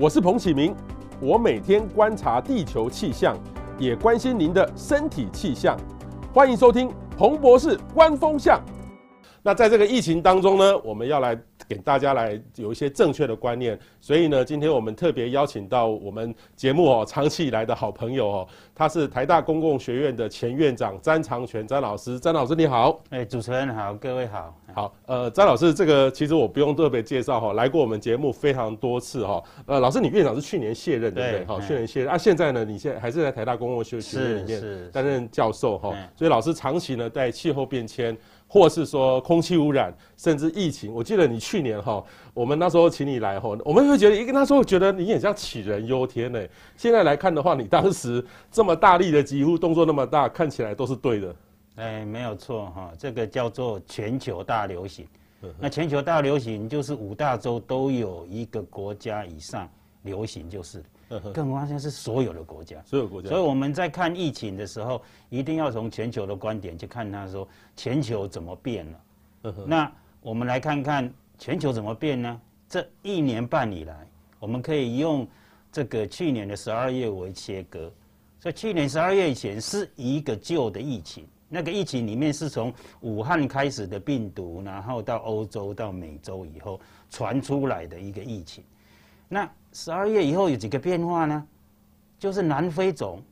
我是彭启明，我每天观察地球气象，也关心您的身体气象。欢迎收听彭博士观风向。那在这个疫情当中呢，我们要来。给大家来有一些正确的观念，所以呢，今天我们特别邀请到我们节目哦，长期以来的好朋友哦，他是台大公共学院的前院长詹长全詹老师，詹老师你好，哎，主持人好，各位好，好，呃，詹老师这个其实我不用特别介绍哈，来过我们节目非常多次哈，呃，老师你院长是去年卸任对不对？好，去年卸任。啊，现在呢，你现在还是在台大公共学院里面担任教授哈，所以老师长期呢在气候变迁。或是说空气污染，甚至疫情。我记得你去年哈，我们那时候请你来哈，我们会觉得一跟他说，觉得你很像杞人忧天呢。现在来看的话，你当时这么大力的疾呼，动作那么大，看起来都是对的。哎，没有错哈，这个叫做全球大流行。那全球大流行就是五大洲都有一个国家以上流行，就是。更关键是所有的国家，所有国家。所以我们在看疫情的时候，一定要从全球的观点去看，它说全球怎么变了。那我们来看看全球怎么变呢？这一年半以来，我们可以用这个去年的十二月为切割。所以去年十二月以前是一个旧的疫情，那个疫情里面是从武汉开始的病毒，然后到欧洲到美洲以后传出来的一个疫情。那十二月以后有几个变化呢？就是南非种、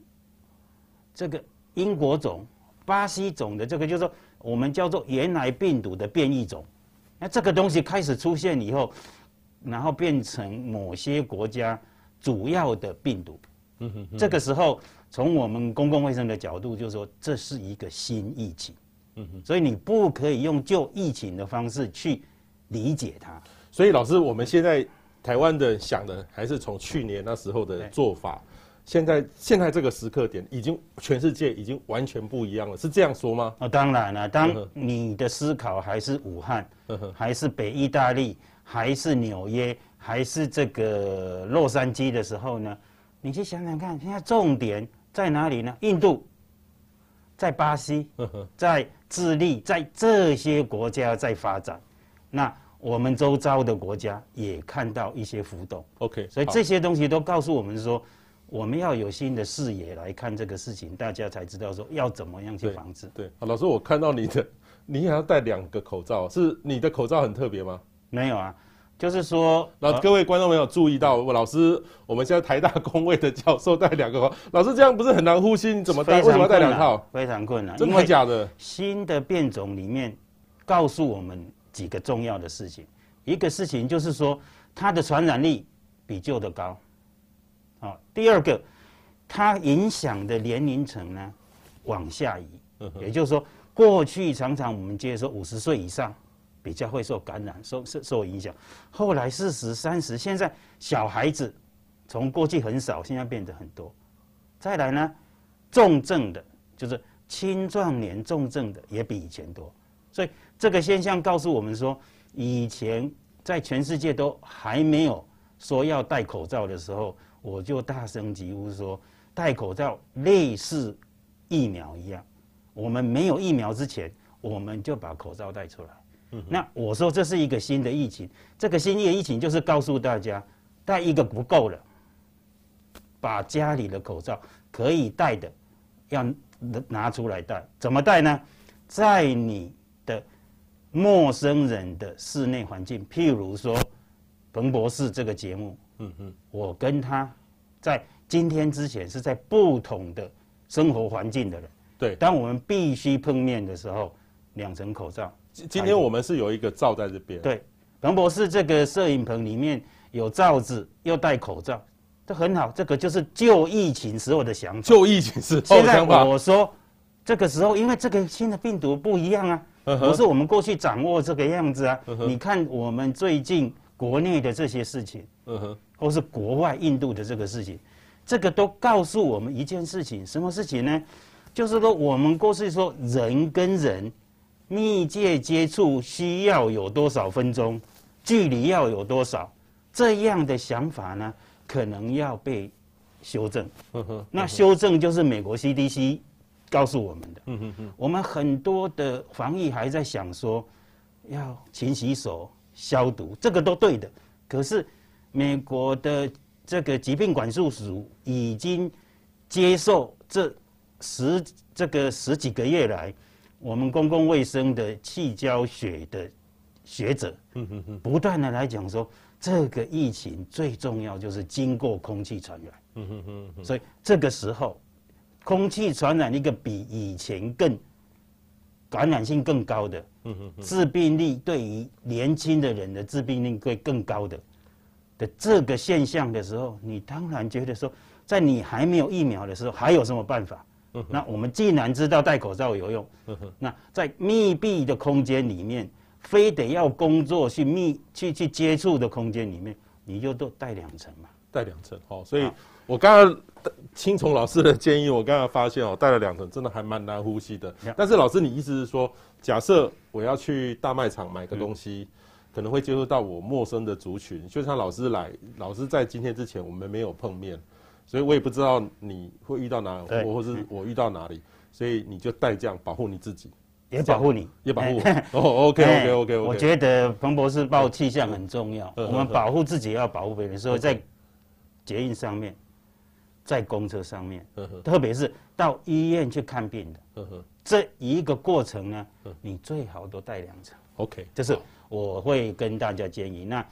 这个英国种、巴西种的这个，就是说我们叫做原来病毒的变异种。那这个东西开始出现以后，然后变成某些国家主要的病毒。嗯哼哼。这个时候，从我们公共卫生的角度，就是说这是一个新疫情。嗯哼。所以你不可以用旧疫情的方式去理解它。所以老师，我们现在。台湾的想的还是从去年那时候的做法，现在现在这个时刻点已经全世界已经完全不一样了，是这样说吗？哦，当然了，当你的思考还是武汉，还是北意大利，还是纽约，还是这个洛杉矶的时候呢，你去想想看，现在重点在哪里呢？印度，在巴西，在智利，在这些国家在发展，那。我们周遭的国家也看到一些浮动，OK，所以这些东西都告诉我们说，我们要有新的视野来看这个事情，大家才知道说要怎么样去防治。对，好，老师，我看到你的，你也要戴两个口罩，是你的口罩很特别吗？没有啊，就是说，然后各位观众朋友注意到，我老师，我们现在台大工位的教授戴两个口罩，老师这样不是很难呼吸？你怎么戴？为什么要戴两套？非常困难，真的假的？新的变种里面告诉我们。几个重要的事情，一个事情就是说，它的传染力比旧的高，啊，第二个，它影响的年龄层呢往下移，也就是说，过去常常我们接受五十岁以上比较会受感染、受受受影响，后来四十、三十，现在小孩子从过去很少，现在变得很多，再来呢，重症的，就是青壮年重症的也比以前多。所以这个现象告诉我们说，以前在全世界都还没有说要戴口罩的时候，我就大声疾呼说，戴口罩类似疫苗一样。我们没有疫苗之前，我们就把口罩戴出来。那我说这是一个新的疫情，这个新的疫情就是告诉大家，戴一个不够了，把家里的口罩可以戴的要拿出来戴。怎么戴呢？在你的陌生人的室内环境，譬如说，彭博士这个节目，嗯嗯，我跟他在今天之前是在不同的生活环境的人，对，当我们必须碰面的时候，两层口罩。今天我们是有一个罩在这边，对，彭博士这个摄影棚里面有罩子，又戴口罩，这很好，这个就是旧疫情时候的想法。旧疫情时候的想法。现在我说，这个时候因为这个新的病毒不一样啊。不是我们过去掌握这个样子啊！你看我们最近国内的这些事情，或是国外印度的这个事情，这个都告诉我们一件事情，什么事情呢？就是说我们过去说人跟人密切接触需要有多少分钟，距离要有多少，这样的想法呢，可能要被修正。那修正就是美国 CDC。告诉我们的，嗯嗯嗯，我们很多的防疫还在想说，要勤洗手、消毒，这个都对的。可是美国的这个疾病管束署已经接受这十这个十几个月来，我们公共卫生的气胶学的学者，不断的来讲说，这个疫情最重要就是经过空气传染，所以这个时候，空气传染一个比以前更感染性更高的，嗯哼致病率对于年轻的人的致病率会更高的。的这个现象的时候，你当然觉得说，在你还没有疫苗的时候，还有什么办法？那我们既然知道戴口罩有用，那在密闭的空间里面，非得要工作去密去去接触的空间里面，你就都戴两层嘛，戴两层。好，所以我刚刚听从老师的建议，我刚刚发现哦，戴了两层真的还蛮难呼吸的。但是老师，你意思是说，假设我要去大卖场买个东西？可能会接触到我陌生的族群，就像老师来，老师在今天之前我们没有碰面，所以我也不知道你会遇到哪，或或是我遇到哪里，所以你就带这样保护你自己，也保护你，也保护我。哦，OK OK OK OK。我觉得彭博士报气象很重要，我们保护自己也要保护别人，所以在捷运上面，在公车上面，特别是到医院去看病的，这一个过程呢，你最好都带两层。OK，就是。我会跟大家建议，那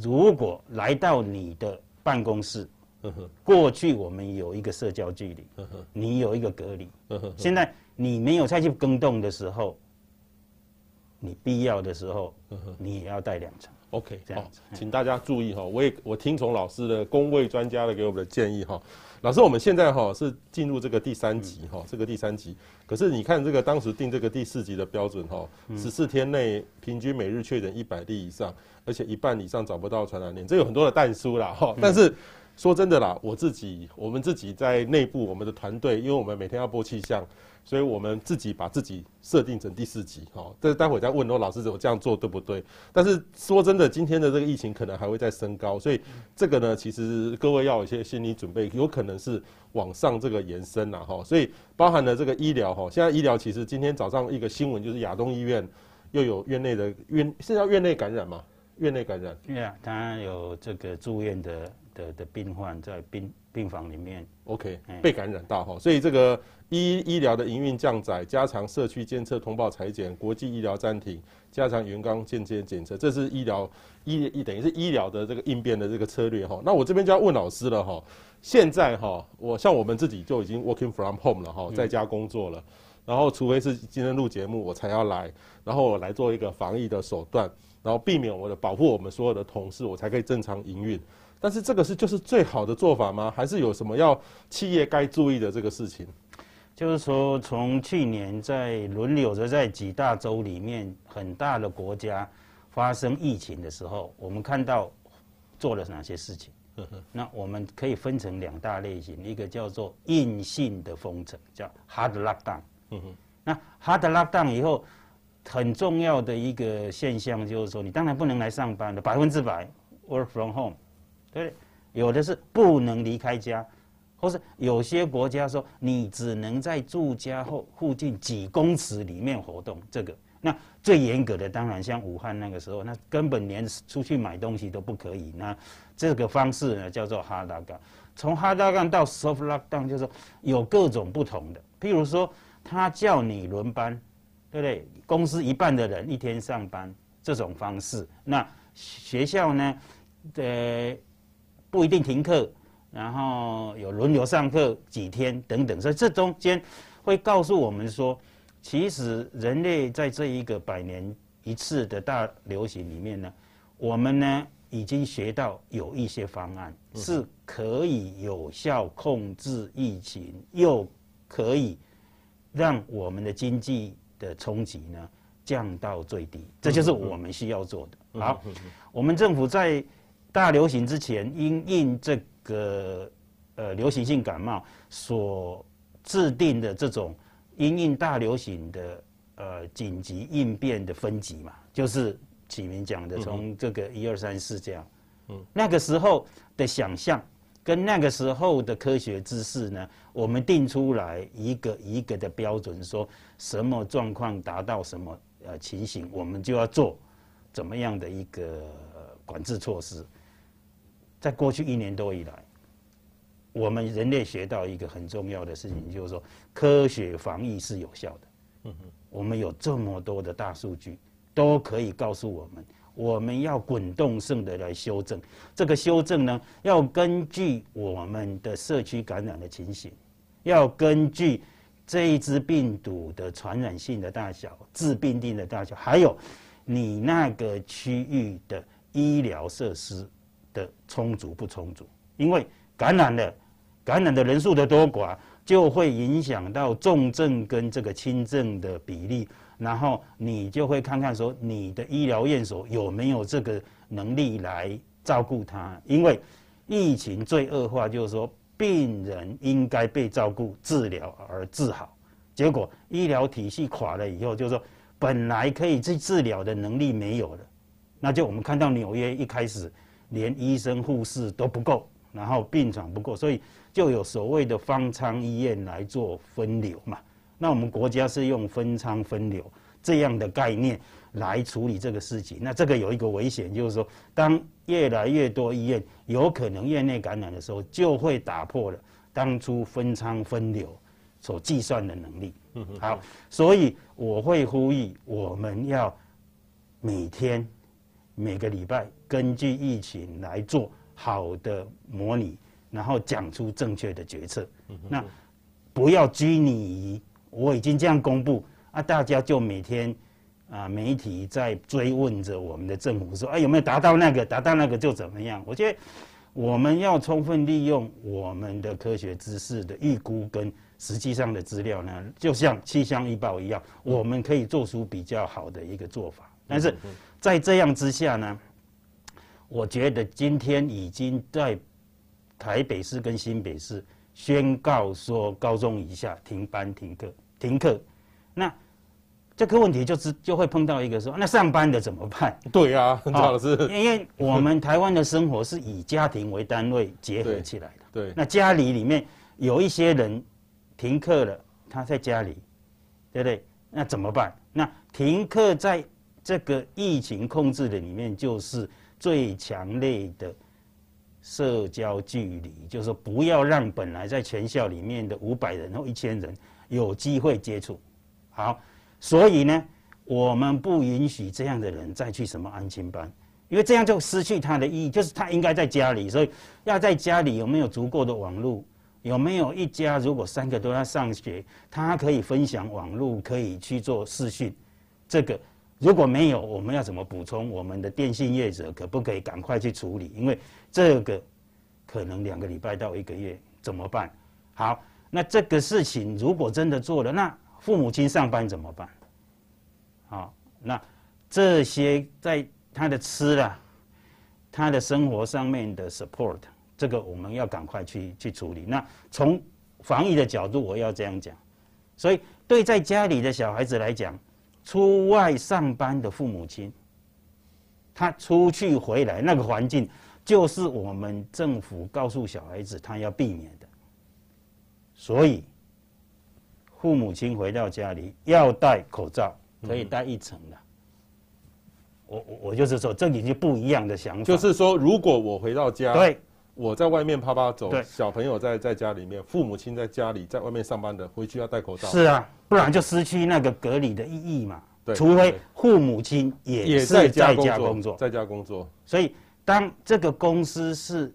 如果来到你的办公室，过去我们有一个社交距离，你有一个隔离，现在你没有再去更动的时候，你必要的时候，你也要带两层。OK，这样子，请大家注意哈，我也我听从老师的工位专家的给我们的建议哈。老师，我们现在哈是进入这个第三级哈，这个第三级。可是你看这个当时定这个第四级的标准哈，十四天内平均每日确诊一百例以上，而且一半以上找不到传染链，这有很多的但书啦哈。但是说真的啦，我自己我们自己在内部我们的团队，因为我们每天要播气象。所以我们自己把自己设定成第四级，好，这待会再问哦，老师，我这样做对不对？但是说真的，今天的这个疫情可能还会再升高，所以这个呢，其实各位要有一些心理准备，有可能是往上这个延伸呐，哈。所以包含了这个医疗，哈，现在医疗其实今天早上一个新闻就是亚东医院又有院内的院是叫院内感染吗？院内感染？对啊，当然有这个住院的的的病患在病病房里面，OK，被感染到哈，所以这个。医医疗的营运降载，加强社区监测通报裁剪，国际医疗暂停，加强员工间接检测，这是医疗医医等于是医疗的这个应变的这个策略哈。那我这边就要问老师了哈。现在哈，我像我们自己就已经 working from home 了哈，在家工作了。然后除非是今天录节目我才要来，然后我来做一个防疫的手段，然后避免我的保护我们所有的同事，我才可以正常营运。但是这个是就是最好的做法吗？还是有什么要企业该注意的这个事情？就是说，从去年在轮流着在几大洲里面很大的国家发生疫情的时候，我们看到做了哪些事情？那我们可以分成两大类型，一个叫做硬性的封城，叫 hard lockdown。那 hard lockdown 以后，很重要的一个现象就是说，你当然不能来上班的，百分之百 work from home，对，有的是不能离开家。或是有些国家说，你只能在住家后附近几公尺里面活动，这个那最严格的当然像武汉那个时候，那根本连出去买东西都不可以。那这个方式呢叫做 hard lockdown，从 hard lockdown 到 soft lockdown 就是说有各种不同的。譬如说他叫你轮班，对不对？公司一半的人一天上班这种方式，那学校呢，呃，不一定停课。然后有轮流上课几天等等，所以这中间会告诉我们说，其实人类在这一个百年一次的大流行里面呢，我们呢已经学到有一些方案是可以有效控制疫情，又可以让我们的经济的冲击呢降到最低，这就是我们需要做的。好，我们政府在大流行之前因应这个。呃流行性感冒所制定的这种因应大流行的呃紧急应变的分级嘛，就是启明讲的从这个一二三四这样，嗯，那个时候的想象跟那个时候的科学知识呢，我们定出来一个一个的标准，说什么状况达到什么呃情形，我们就要做怎么样的一个管制措施。在过去一年多以来，我们人类学到一个很重要的事情，就是说科学防疫是有效的。嗯哼，我们有这么多的大数据，都可以告诉我们，我们要滚动性的来修正。这个修正呢，要根据我们的社区感染的情形，要根据这一支病毒的传染性的大小、致病定的大小，还有你那个区域的医疗设施的充足不充足，因为感染的感染的人数的多寡，就会影响到重症跟这个轻症的比例，然后你就会看看说你的医疗院所有没有这个能力来照顾他，因为疫情最恶化就是说病人应该被照顾、治疗而治好，结果医疗体系垮了以后，就是说本来可以去治疗的能力没有了，那就我们看到纽约一开始。连医生护士都不够，然后病床不够，所以就有所谓的方舱医院来做分流嘛。那我们国家是用分舱分流这样的概念来处理这个事情。那这个有一个危险，就是说，当越来越多医院有可能院内感染的时候，就会打破了当初分舱分流所计算的能力。好，所以我会呼吁我们要每天。每个礼拜根据疫情来做好的模拟，然后讲出正确的决策。那不要拘泥于我已经这样公布啊，大家就每天啊媒体在追问着我们的政府说，哎有没有达到那个？达到那个就怎么样？我觉得我们要充分利用我们的科学知识的预估跟实际上的资料呢，就像气象预报一样，我们可以做出比较好的一个做法。但是。在这样之下呢，我觉得今天已经在台北市跟新北市宣告说，高中以下停班停课停课。那这个问题就是就会碰到一个说，那上班的怎么办？对啊，陈老师，因为我们台湾的生活是以家庭为单位结合起来的。对。对，那家里里面有一些人停课了，他在家里，对不对？那怎么办？那停课在。这个疫情控制的里面，就是最强烈的社交距离，就是说不要让本来在全校里面的五百人或一千人有机会接触。好，所以呢，我们不允许这样的人再去什么安亲班，因为这样就失去他的意义，就是他应该在家里，所以要在家里有没有足够的网络？有没有一家如果三个都要上学，他可以分享网络，可以去做视讯，这个。如果没有，我们要怎么补充？我们的电信业者可不可以赶快去处理？因为这个可能两个礼拜到一个月怎么办？好，那这个事情如果真的做了，那父母亲上班怎么办？好，那这些在他的吃了，他的生活上面的 support，这个我们要赶快去去处理。那从防疫的角度，我要这样讲，所以对在家里的小孩子来讲。出外上班的父母亲，他出去回来那个环境，就是我们政府告诉小孩子他要避免的。所以，父母亲回到家里要戴口罩，可以戴一层的。我我我就是说，这已经不一样的想法。就是说，如果我回到家，对。我在外面啪啪走，小朋友在在家里面，父母亲在家里，在外面上班的，回去要戴口罩。是啊，不然就失去那个隔离的意义嘛。对，除非父母亲也是在家工作，在家工作。所以，当这个公司是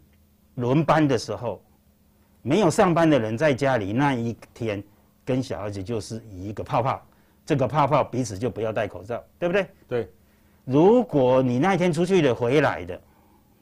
轮班的时候，没有上班的人在家里那一天，跟小孩子就是一个泡泡，这个泡泡彼此就不要戴口罩，对不对？对。如果你那一天出去的回来的，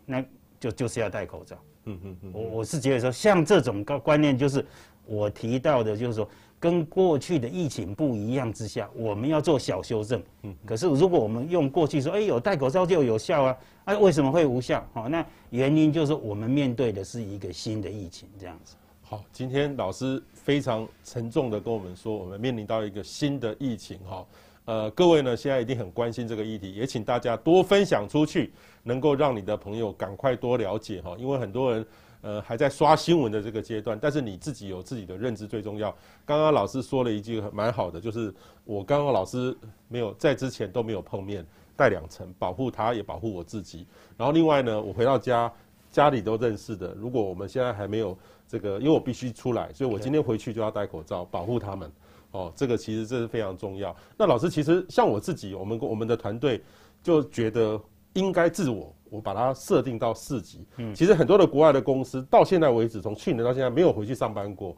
那。就就是要戴口罩，嗯嗯嗯，我我是觉得说，像这种观观念，就是我提到的，就是说，跟过去的疫情不一样之下，我们要做小修正。嗯，可是如果我们用过去说，哎，有戴口罩就有效啊，哎，为什么会无效？好，那原因就是我们面对的是一个新的疫情，这样子。好，今天老师非常沉重的跟我们说，我们面临到一个新的疫情，哈。呃，各位呢，现在一定很关心这个议题，也请大家多分享出去，能够让你的朋友赶快多了解哈，因为很多人呃还在刷新闻的这个阶段，但是你自己有自己的认知最重要。刚刚老师说了一句蛮好的，就是我刚刚老师没有在之前都没有碰面，戴两层保护他也保护我自己。然后另外呢，我回到家家里都认识的，如果我们现在还没有这个，因为我必须出来，所以我今天回去就要戴口罩，保护他们。哦，这个其实这是非常重要。那老师，其实像我自己，我们我们的团队就觉得应该自我，我把它设定到四级。嗯，其实很多的国外的公司到现在为止，从去年到现在没有回去上班过，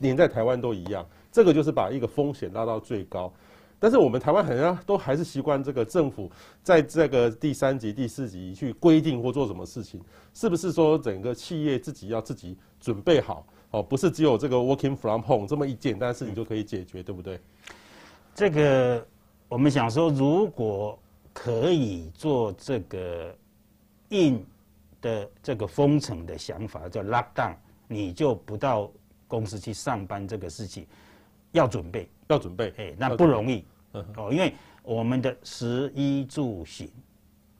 连在台湾都一样。这个就是把一个风险拉到最高。但是我们台湾好像都还是习惯这个政府在这个第三级、第四级去规定或做什么事情，是不是说整个企业自己要自己准备好？哦，不是只有这个 working from home 这么一简单的事情就可以解决，对不对？这个我们想说，如果可以做这个硬的这个封城的想法，叫 lockdown，你就不到公司去上班这个事情，要准备，要准备，哎，那不容易。哦，因为我们的食衣住行、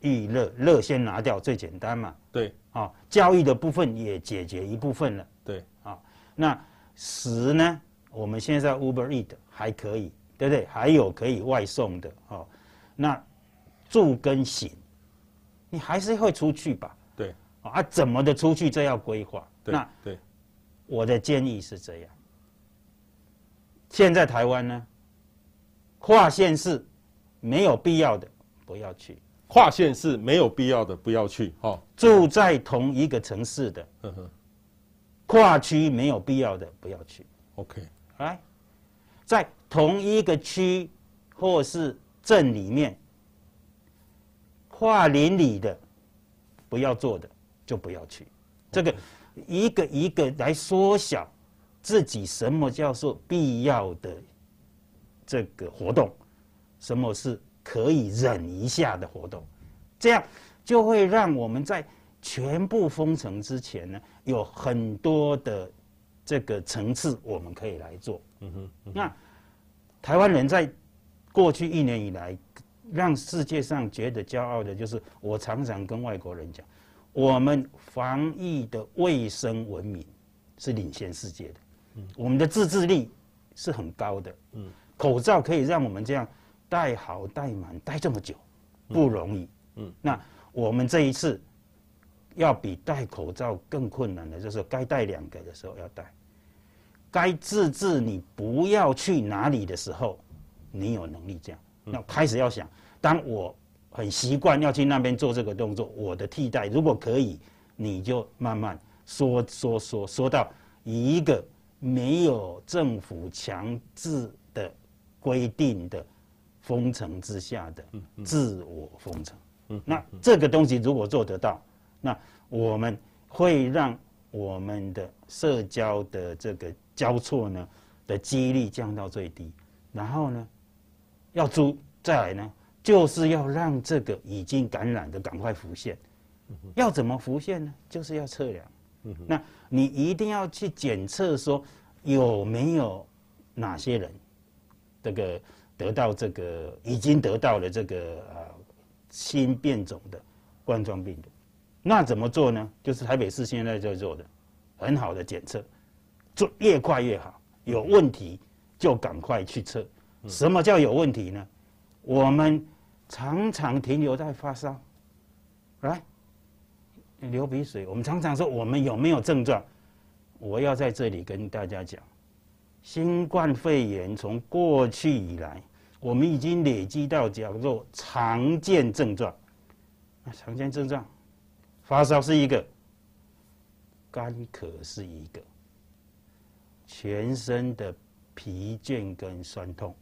娱乐，乐先拿掉最简单嘛，对，啊，教育的部分也解决一部分了。对啊，那食呢？我们现在 Uber Eat 还可以，对不对？还有可以外送的哦。那住跟行，你还是会出去吧？对啊，怎么的出去？这要规划。那对，我的建议是这样。现在台湾呢，跨县市没有必要的不要去。跨县市没有必要的不要去。哦，住在同一个城市的。呵呵跨区没有必要的不要去，OK，来，在同一个区或是镇里面，跨邻里的不要做的就不要去，这个一个一个来缩小自己什么叫做必要的这个活动，什么是可以忍一下的活动，这样就会让我们在。全部封城之前呢，有很多的这个层次我们可以来做。嗯哼，那台湾人在过去一年以来，让世界上觉得骄傲的就是，我常常跟外国人讲，我们防疫的卫生文明是领先世界的。嗯，我们的自制力是很高的。嗯，口罩可以让我们这样戴好戴满戴这么久，不容易。嗯，那我们这一次。要比戴口罩更困难的，就是该戴两个的时候要戴，该自制你不要去哪里的时候，你有能力这样。那开始要想，当我很习惯要去那边做这个动作，我的替代如果可以，你就慢慢说说说说到一个没有政府强制的规定的封城之下的自我封城。那这个东西如果做得到。那我们会让我们的社交的这个交错呢的几率降到最低，然后呢，要租再来呢，就是要让这个已经感染的赶快浮现。要怎么浮现呢？就是要测量。那你一定要去检测说有没有哪些人这个得到这个已经得到了这个呃新变种的冠状病毒。那怎么做呢？就是台北市现在在做的很好的检测，做越快越好。有问题就赶快去测。什么叫有问题呢？我们常常停留在发烧，来流鼻水。我们常常说我们有没有症状？我要在这里跟大家讲，新冠肺炎从过去以来，我们已经累积到叫做常见症状。那常见症状。发烧是一个，干咳是一个，全身的疲倦跟酸痛，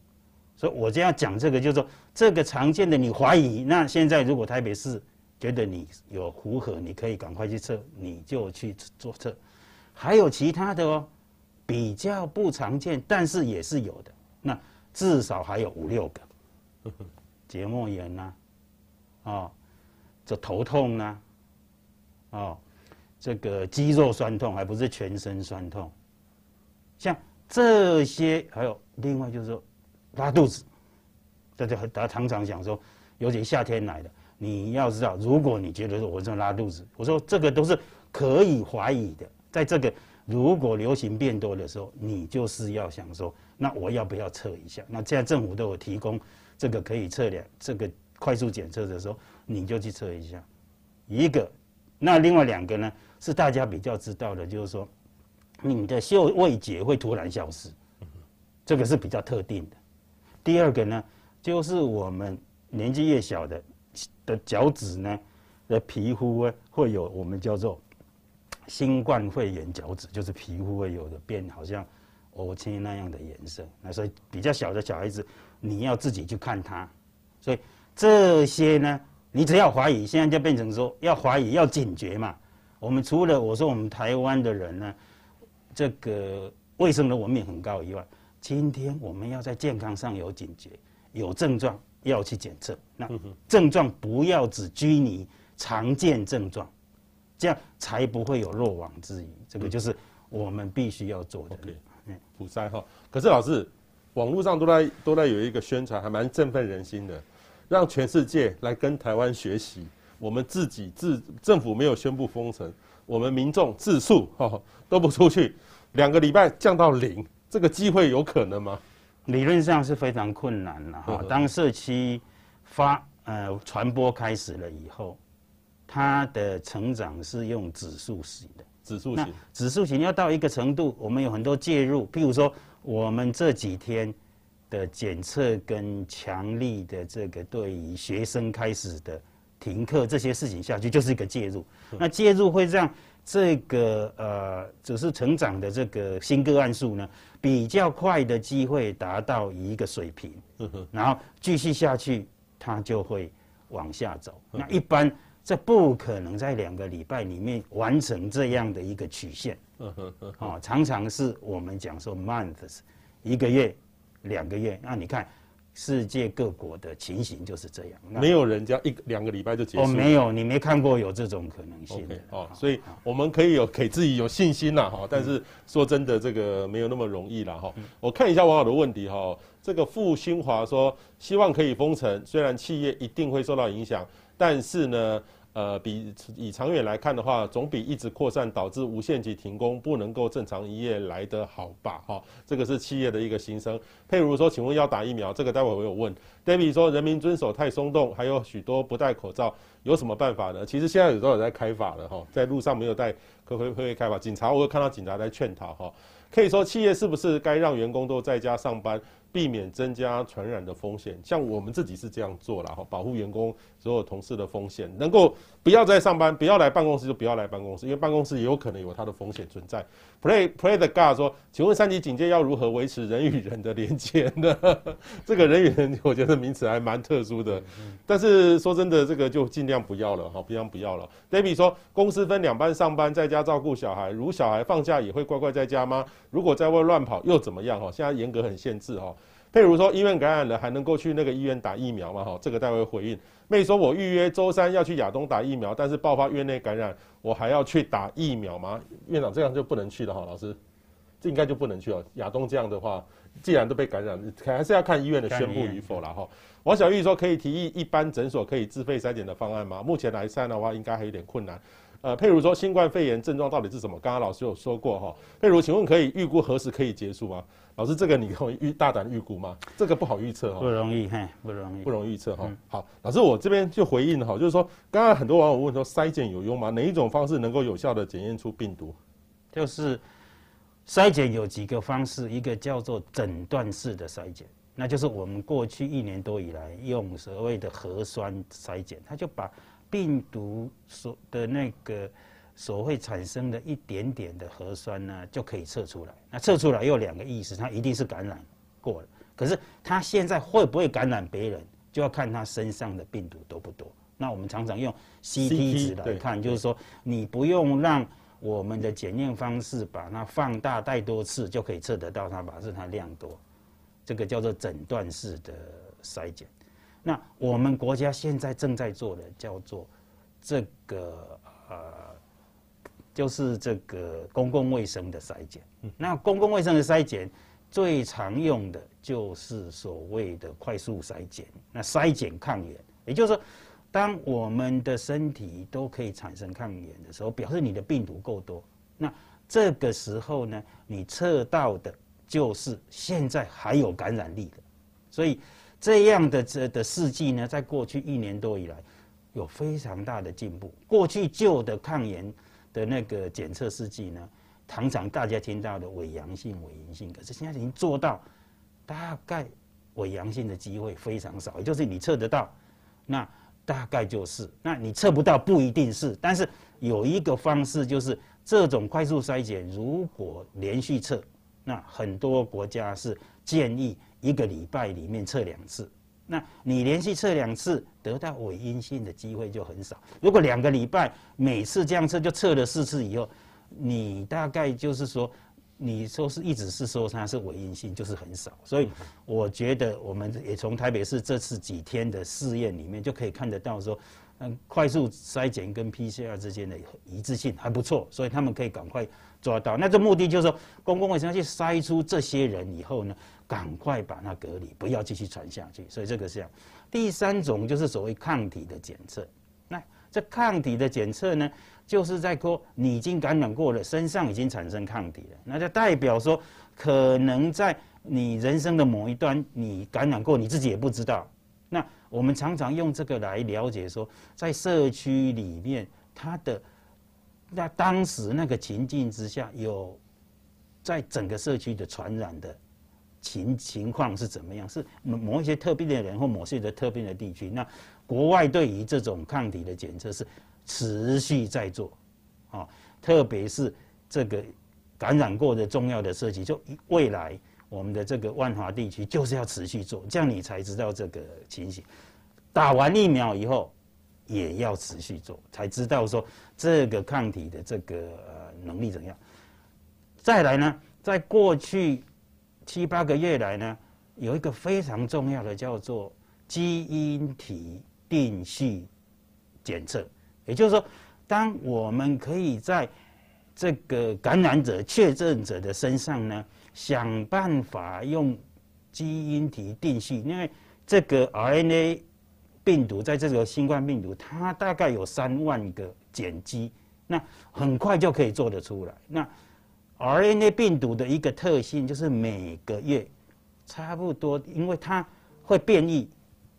所以我这样讲这个，就是说这个常见的你怀疑，那现在如果台北市觉得你有符合，你可以赶快去测，你就去做测。还有其他的哦，比较不常见，但是也是有的，那至少还有五六个，结膜炎呐，啊，这头痛呐。哦，这个肌肉酸痛还不是全身酸痛，像这些还有另外就是说拉肚子，大家大家常常想说，尤其夏天来的，你要知道，如果你觉得说我正拉肚子，我说这个都是可以怀疑的，在这个如果流行变多的时候，你就是要想说，那我要不要测一下？那现在政府都有提供这个可以测量这个快速检测的时候，你就去测一下，一个。那另外两个呢，是大家比较知道的，就是说，你的嗅味觉会突然消失，这个是比较特定的。第二个呢，就是我们年纪越小的的脚趾呢的皮肤会有我们叫做新冠肺炎脚趾，就是皮肤会有的变好像乌青那样的颜色。那所以比较小的小孩子，你要自己去看他。所以这些呢。你只要怀疑，现在就变成说要怀疑，要警觉嘛。我们除了我说我们台湾的人呢，这个卫生的文明很高以外，今天我们要在健康上有警觉，有症状要去检测。那症状不要只拘泥常见症状，这样才不会有漏网之鱼。这个就是我们必须要做的。嗯，普筛哈。可是老师，网络上都在都在有一个宣传，还蛮振奋人心的。让全世界来跟台湾学习，我们自己自政府没有宣布封城，我们民众自述哈都不出去，两个礼拜降到零，这个机会有可能吗？理论上是非常困难了哈。当社区发呃传播开始了以后，它的成长是用指数型的，指数型，指数型要到一个程度，我们有很多介入，譬如说我们这几天。的检测跟强力的这个对于学生开始的停课这些事情下去，就是一个介入。那介入会让这个呃，只是成长的这个新个案数呢，比较快的机会达到一个水平。然后继续下去，它就会往下走。那一般这不可能在两个礼拜里面完成这样的一个曲线。哦，常常是我们讲说 months 一个月。两个月，那你看世界各国的情形就是这样，没有人家一两个礼拜就结束。哦，没有，你没看过有这种可能性。Okay, 哦，所以我们可以有给自己有信心啦，哈。但是说真的，这个没有那么容易了，哈。我看一下网友的问题，哈。这个傅新华说，希望可以封城，虽然企业一定会受到影响，但是呢。呃，比以长远来看的话，总比一直扩散导致无限期停工不能够正常营业来得好吧？哈，这个是企业的一个心声。譬如说，请问要打疫苗，这个待会我有问。David 说，人民遵守太松动，还有许多不戴口罩，有什么办法呢？其实现在有都有在开法了哈，在路上没有戴，可不可以会开法？警察我有看到警察在劝导哈。可以说，企业是不是该让员工都在家上班？避免增加传染的风险，像我们自己是这样做了哈，保护员工所有同事的风险，能够不要再上班，不要来办公室就不要来办公室，因为办公室也有可能有它的风险存在。Play Play the God 说，请问三级警戒要如何维持人与人的连接呢？这个人与人，我觉得名词还蛮特殊的，但是说真的，这个就尽量不要了哈，尽量不要了。David 说，公司分两班上班，在家照顾小孩，如小孩放假也会乖乖在家吗？如果在外乱跑又怎么样哈？现在严格很限制哈。譬如说，医院感染了还能够去那个医院打疫苗吗？哈，这个待会回应。妹说，我预约周三要去亚东打疫苗，但是爆发院内感染，我还要去打疫苗吗？院长这样就不能去了哈，老师，这应该就不能去了。亚东这样的话，既然都被感染，还是要看医院的宣布与否了哈。王小玉说，可以提议一般诊所可以自费筛检的方案吗？目前来看的话，应该还有点困难。呃，譬如说新冠肺炎症状到底是什么？刚刚老师有说过哈。譬如，请问可以预估何时可以结束吗？老师，这个你可以预大胆预估吗？这个不好预测哈。不容易，嘿，不容易，不容易预测哈。好，老师，我这边就回应哈，就是说，刚刚很多网友问说，筛检有用吗？哪一种方式能够有效的检验出病毒？就是筛检有几个方式，一个叫做诊断式的筛检，那就是我们过去一年多以来用所谓的核酸筛检，它就把。病毒所的那个所会产生的一点点的核酸呢，就可以测出来。那测出来又有两个意思，它一定是感染过了。可是它现在会不会感染别人，就要看它身上的病毒多不多。那我们常常用 CT 值来看，就是说你不用让我们的检验方式把它放大太多次，就可以测得到它，把是它量多。这个叫做诊断式的筛检。那我们国家现在正在做的叫做这个呃，就是这个公共卫生的筛检。那公共卫生的筛检最常用的就是所谓的快速筛检。那筛检抗原，也就是说，当我们的身体都可以产生抗原的时候，表示你的病毒够多。那这个时候呢，你测到的就是现在还有感染力的，所以。这样的这的试剂呢，在过去一年多以来，有非常大的进步。过去旧的抗原的那个检测试剂呢，常常大家听到的伪阳性、伪阴性，可是现在已经做到大概伪阳性的机会非常少，也就是你测得到，那大概就是，那你测不到不一定是，但是有一个方式就是这种快速筛检，如果连续测，那很多国家是建议一个礼拜里面测两次。那你连续测两次，得到伪阴性的机会就很少。如果两个礼拜每次这样测，就测了四次以后，你大概就是说，你说是一直是说它是伪阴性，就是很少。所以我觉得我们也从台北市这次几天的试验里面就可以看得到说，嗯，快速筛检跟 PCR 之间的一致性还不错，所以他们可以赶快抓到。那这目的就是说，公共卫生要去筛出这些人以后呢，赶快把它隔离，不要继续传下去。所以这个是这样。第三种就是所谓抗体的检测。那这抗体的检测呢，就是在说你已经感染过了，身上已经产生抗体了，那就代表说可能在你人生的某一端你感染过，你自己也不知道。那我们常常用这个来了解说，在社区里面，它的那当时那个情境之下，有在整个社区的传染的。情情况是怎么样？是某一些特定的人或某些的特定的地区。那国外对于这种抗体的检测是持续在做，啊，特别是这个感染过的重要的社区，就未来我们的这个万华地区就是要持续做，这样你才知道这个情形。打完疫苗以后也要持续做，才知道说这个抗体的这个呃能力怎样。再来呢，在过去。七八个月来呢，有一个非常重要的叫做基因体定序检测，也就是说，当我们可以在这个感染者确诊者的身上呢，想办法用基因体定序，因为这个 RNA 病毒在这个新冠病毒，它大概有三万个碱基，那很快就可以做得出来。那 RNA 病毒的一个特性就是每个月差不多，因为它会变异。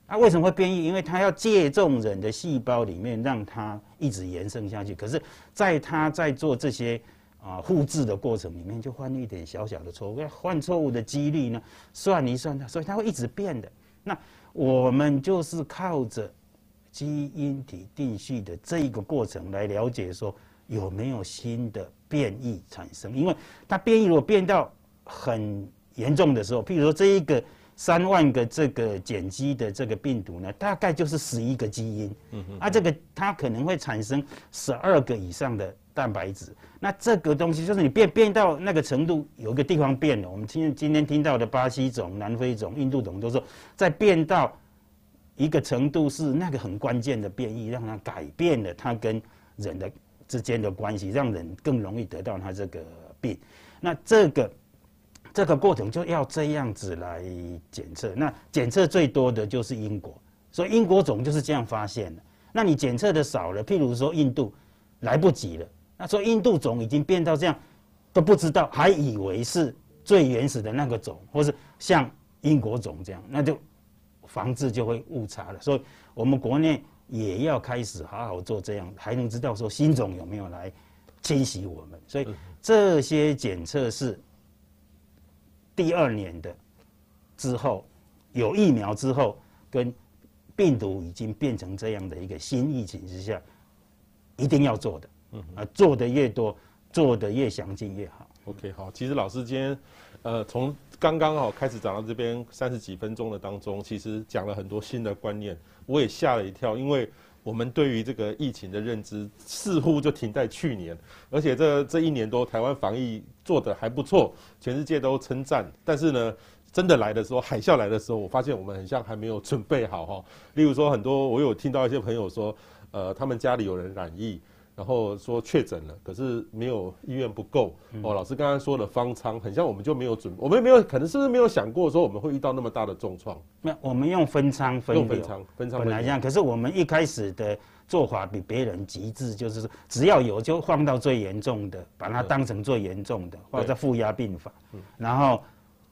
啊，为什么会变异？因为它要借重人的细胞里面，让它一直延伸下去。可是，在它在做这些啊复制的过程里面，就犯了一点小小的错误。犯错误的几率呢，算一算它，所以它会一直变的。那我们就是靠着基因体定序的这一个过程来了解说。有没有新的变异产生？因为它变异如果变到很严重的时候，譬如说这一个三万个这个碱基的这个病毒呢，大概就是十一个基因。嗯嗯。啊，这个它可能会产生十二个以上的蛋白质。那这个东西就是你变变到那个程度，有一个地方变了。我们今今天听到的巴西种、南非种、印度种，都说在变到一个程度是那个很关键的变异，让它改变了它跟人的。之间的关系，让人更容易得到他这个病。那这个这个过程就要这样子来检测。那检测最多的就是英国，所以英国种就是这样发现的。那你检测的少了，譬如说印度来不及了。那说印度种已经变到这样都不知道，还以为是最原始的那个种，或是像英国种这样，那就防治就会误差了。所以我们国内。也要开始好好做这样，还能知道说新种有没有来侵袭我们，所以这些检测是第二年的之后有疫苗之后，跟病毒已经变成这样的一个新疫情之下，一定要做的，嗯啊，做的越多，做的越详尽越好。OK，好，其实老师今天呃从刚刚好开始讲到这边三十几分钟的当中，其实讲了很多新的观念。我也吓了一跳，因为我们对于这个疫情的认知似乎就停在去年，而且这这一年多台湾防疫做得还不错，全世界都称赞。但是呢，真的来的时候，海啸来的时候，我发现我们很像还没有准备好哈。例如说，很多我有听到一些朋友说，呃，他们家里有人染疫。然后说确诊了，可是没有医院不够哦。老师刚刚说的方舱，很像我们就没有准，我们没有可能是不是没有想过说我们会遇到那么大的重创？那我们用分舱分用，分舱分舱本来这样，可是我们一开始的做法比别人极致，就是说只要有就放到最严重的，把它当成最严重的，或者负压病房，然后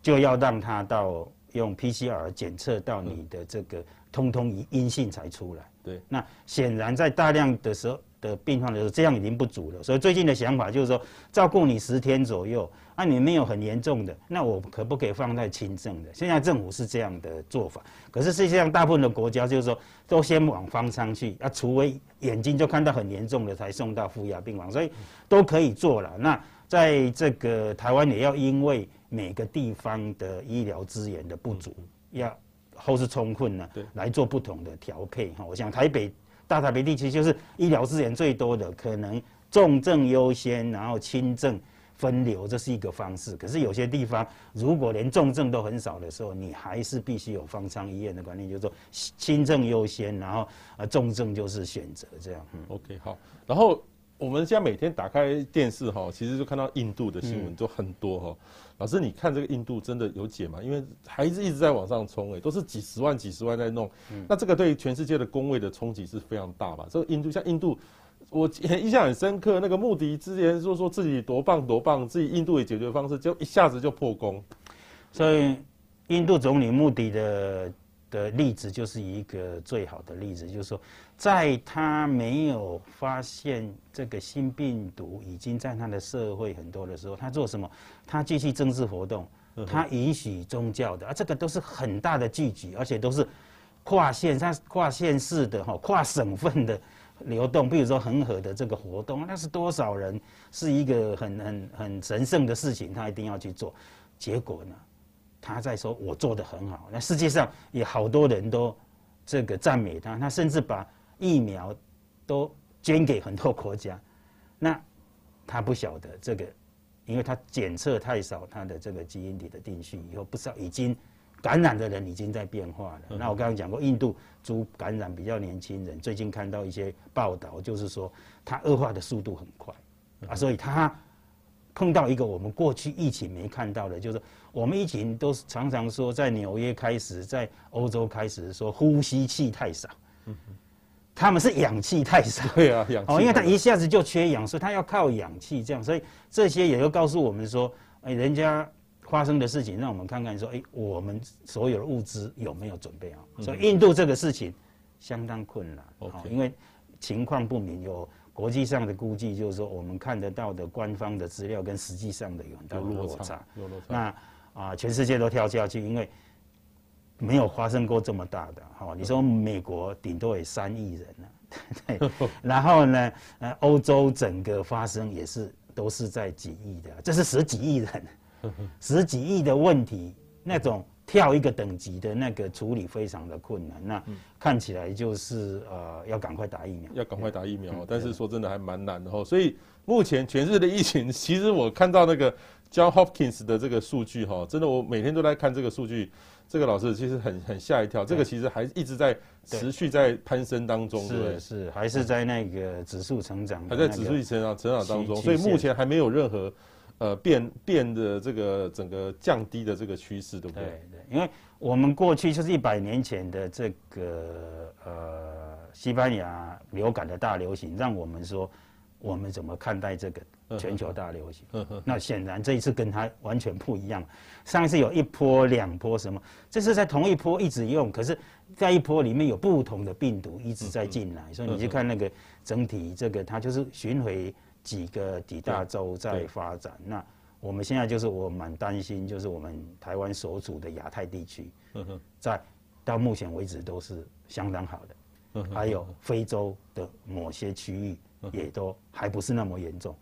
就要让它到用 PCR 检测到你的这个通通阴性才出来。对，那显然在大量的时候的病患的时候，这样已经不足了。所以最近的想法就是说，照顾你十天左右，啊，你没有很严重的，那我可不可以放在轻症的？现在政府是这样的做法，可是世界上大部分的国家就是说，都先往方舱去，啊，除非眼睛就看到很严重的才送到负压病房，所以都可以做了。那在这个台湾也要因为每个地方的医疗资源的不足，要后是充分呢，来做不同的调配哈。我想台北大台北地区就是医疗资源最多的，可能重症优先，然后轻症分流，这是一个方式。可是有些地方如果连重症都很少的时候，你还是必须有方舱医院的观念，就是说轻症优先，然后呃重症就是选择这样。嗯，OK 好，然后。我们现在每天打开电视哈，其实就看到印度的新闻就很多哈。老师，你看这个印度真的有解吗？因为孩子一直在往上冲，哎，都是几十万、几十万在弄。那这个对全世界的工位的冲击是非常大吧？这个印度像印度，我印象很深刻，那个穆迪之前说说自己多棒多棒，自己印度的解决方式就一下子就破功。所以印度总理穆迪的。的例子就是一个最好的例子，就是说，在他没有发现这个新病毒已经在他的社会很多的时候，他做什么？他继续政治活动，他允许宗教的啊，这个都是很大的聚集，而且都是跨县、他跨县市的哈、跨省份的流动。比如说恒河的这个活动，那是多少人？是一个很很很神圣的事情，他一定要去做。结果呢？他在说：“我做得很好。”那世界上也好多人都这个赞美他，他甚至把疫苗都捐给很多国家。那他不晓得这个，因为他检测太少，他的这个基因体的定序以后，不知道已经感染的人已经在变化了。那我刚刚讲过，印度猪感染比较年轻人，最近看到一些报道，就是说他恶化的速度很快啊，所以他。碰到一个我们过去疫情没看到的，就是我们疫情都是常常说在纽约开始，在欧洲开始说呼吸器太少，他们是氧气太少，对啊，氧气哦，因为他一下子就缺氧，所以他要靠氧气这样，所以这些也就告诉我们说，哎，人家发生的事情，让我们看看说，哎，我们所有的物资有没有准备好？所以印度这个事情相当困难，哦，因为情况不明有。国际上的估计就是说，我们看得到的官方的资料跟实际上的有很大落差。有落差。那啊，全世界都跳下去，因为没有发生过这么大的。哈，你说美国顶多也三亿人呢，对。然后呢，呃，欧洲整个发生也是都是在几亿的，这是十几亿人，十几亿的问题那种。跳一个等级的那个处理非常的困难，那看起来就是呃要赶快打疫苗，要赶快打疫苗，但是说真的还蛮难的哈。所以目前全世界的疫情，其实我看到那个 John Hopkins 的这个数据哈，真的我每天都在看这个数据，这个老师其实很很吓一跳，这个其实还一直在持续在攀升当中，是是还是在那个指数成长，还在指数成长成长当中，所以目前还没有任何。呃，变变的这个整个降低的这个趋势，对不对？对对，因为我们过去就是一百年前的这个呃西班牙流感的大流行，让我们说我们怎么看待这个全球大流行？那显然这一次跟它完全不一样。上一次有一波、两波什么，这是在同一波一直用，可是在一波里面有不同的病毒一直在进来，所以你去看那个整体这个它就是巡回。几个几大洲在发展，那我们现在就是我蛮担心，就是我们台湾所处的亚太地区，在到目前为止都是相当好的，还有非洲的某些区域也都还不是那么严重。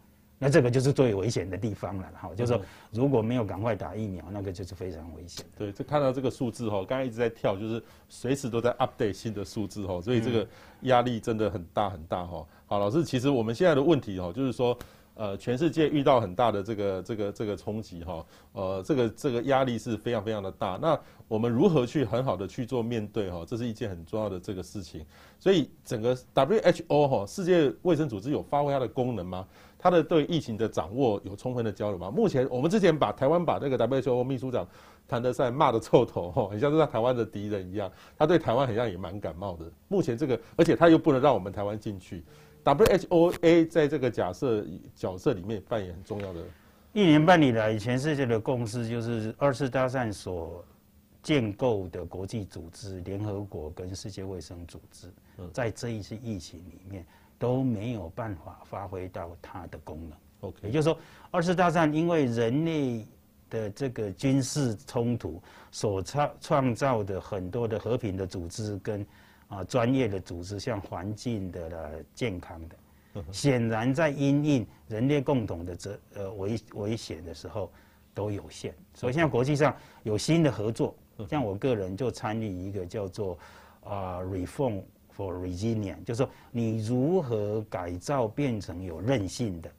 那这个就是最危险的地方了，哈，就是说如果没有赶快打疫苗，那个就是非常危险。对，就看到这个数字哈，刚才一直在跳，就是随时都在 update 新的数字哈，所以这个压力真的很大很大哈。好，老师，其实我们现在的问题哈，就是说。呃，全世界遇到很大的这个这个这个冲击哈，呃，这个这个压力是非常非常的大。那我们如何去很好的去做面对哈？这是一件很重要的这个事情。所以整个 WHO 哈，世界卫生组织有发挥它的功能吗？它的对疫情的掌握有充分的交流吗？目前我们之前把台湾把那个 WHO 秘书长谭德塞骂得臭头哈，很像是在台湾的敌人一样。他对台湾好像也蛮感冒的。目前这个，而且他又不能让我们台湾进去。WHOA 在这个假设角色里面扮演很重要的。一年半以来，全世界的共识就是二次大战所建构的国际组织，联合国跟世界卫生组织，在这一次疫情里面都没有办法发挥到它的功能。OK，也就是说，二次大战因为人类的这个军事冲突所创创造的很多的和平的组织跟啊专业的组织，像环境的啦、健康的，显然在因应人类共同的这呃危危险的时候都有限。所以现在国际上有新的合作。像我个人就参与一个叫做啊 Reform for Resilience，就是说你如何改造变成有韧性的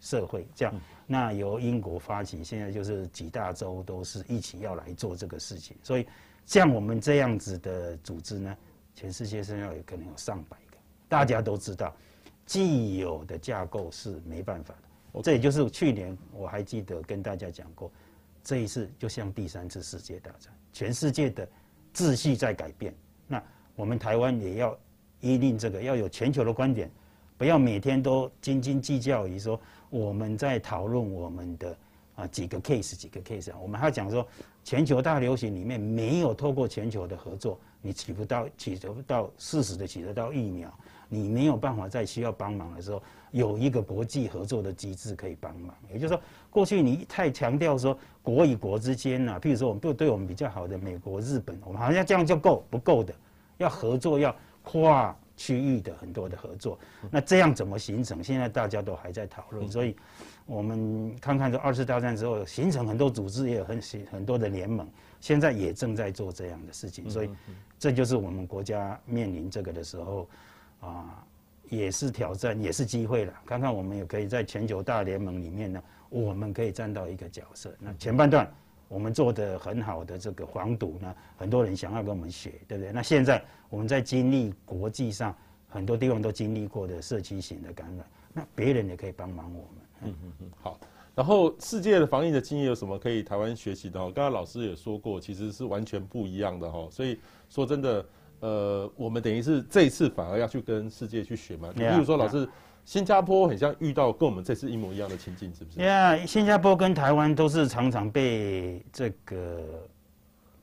社会，这样那由英国发起，现在就是几大洲都是一起要来做这个事情。所以像我们这样子的组织呢，全世界上要有可能有上百个，大家都知道，既有的架构是没办法的。这也就是去年我还记得跟大家讲过。这一次就像第三次世界大战，全世界的秩序在改变，那我们台湾也要依令这个，要有全球的观点，不要每天都斤斤计较于说我们在讨论我们的啊几个 case 几个 case 啊，我们还要讲说全球大流行里面没有透过全球的合作，你取不到取得不到适时的取得到疫苗，你没有办法在需要帮忙的时候有一个国际合作的机制可以帮忙，也就是说。过去你太强调说国与国之间呐，譬如说我们对对我们比较好的美国、日本，我们好像这样就够不够的？要合作，要跨区域的很多的合作。那这样怎么形成？现在大家都还在讨论。所以，我们看看这二次大战之后形成很多组织，也有很很多的联盟，现在也正在做这样的事情。所以，这就是我们国家面临这个的时候啊，也是挑战，也是机会了。看看我们也可以在全球大联盟里面呢。我们可以站到一个角色。那前半段我们做的很好的这个防堵呢，很多人想要跟我们学，对不对？那现在我们在经历国际上很多地方都经历过的社区型的感染，那别人也可以帮忙我们。嗯嗯嗯，好。然后世界的防疫的经验有什么可以台湾学习的？刚刚老师也说过，其实是完全不一样的哈。所以说真的，呃，我们等于是这一次反而要去跟世界去学嘛。比如说老师。新加坡很像遇到跟我们这次一模一样的情境，是不是？呀，yeah, 新加坡跟台湾都是常常被这个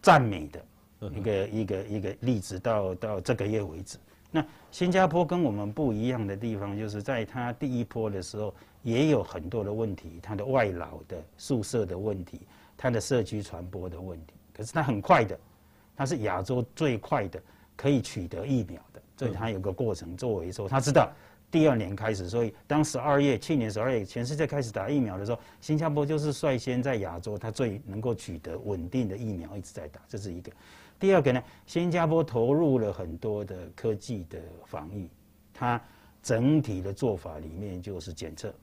赞美的一个一个一个例子，到到这个月为止。那新加坡跟我们不一样的地方，就是在它第一波的时候也有很多的问题，它的外劳的宿舍的问题，它的社区传播的问题。可是它很快的，它是亚洲最快的可以取得疫苗的，所以它有个过程作为说，他知道。第二年开始，所以当十二月，去年十二月，全世界开始打疫苗的时候，新加坡就是率先在亚洲，它最能够取得稳定的疫苗，一直在打，这是一个。第二个呢，新加坡投入了很多的科技的防疫，它整体的做法里面就是检测，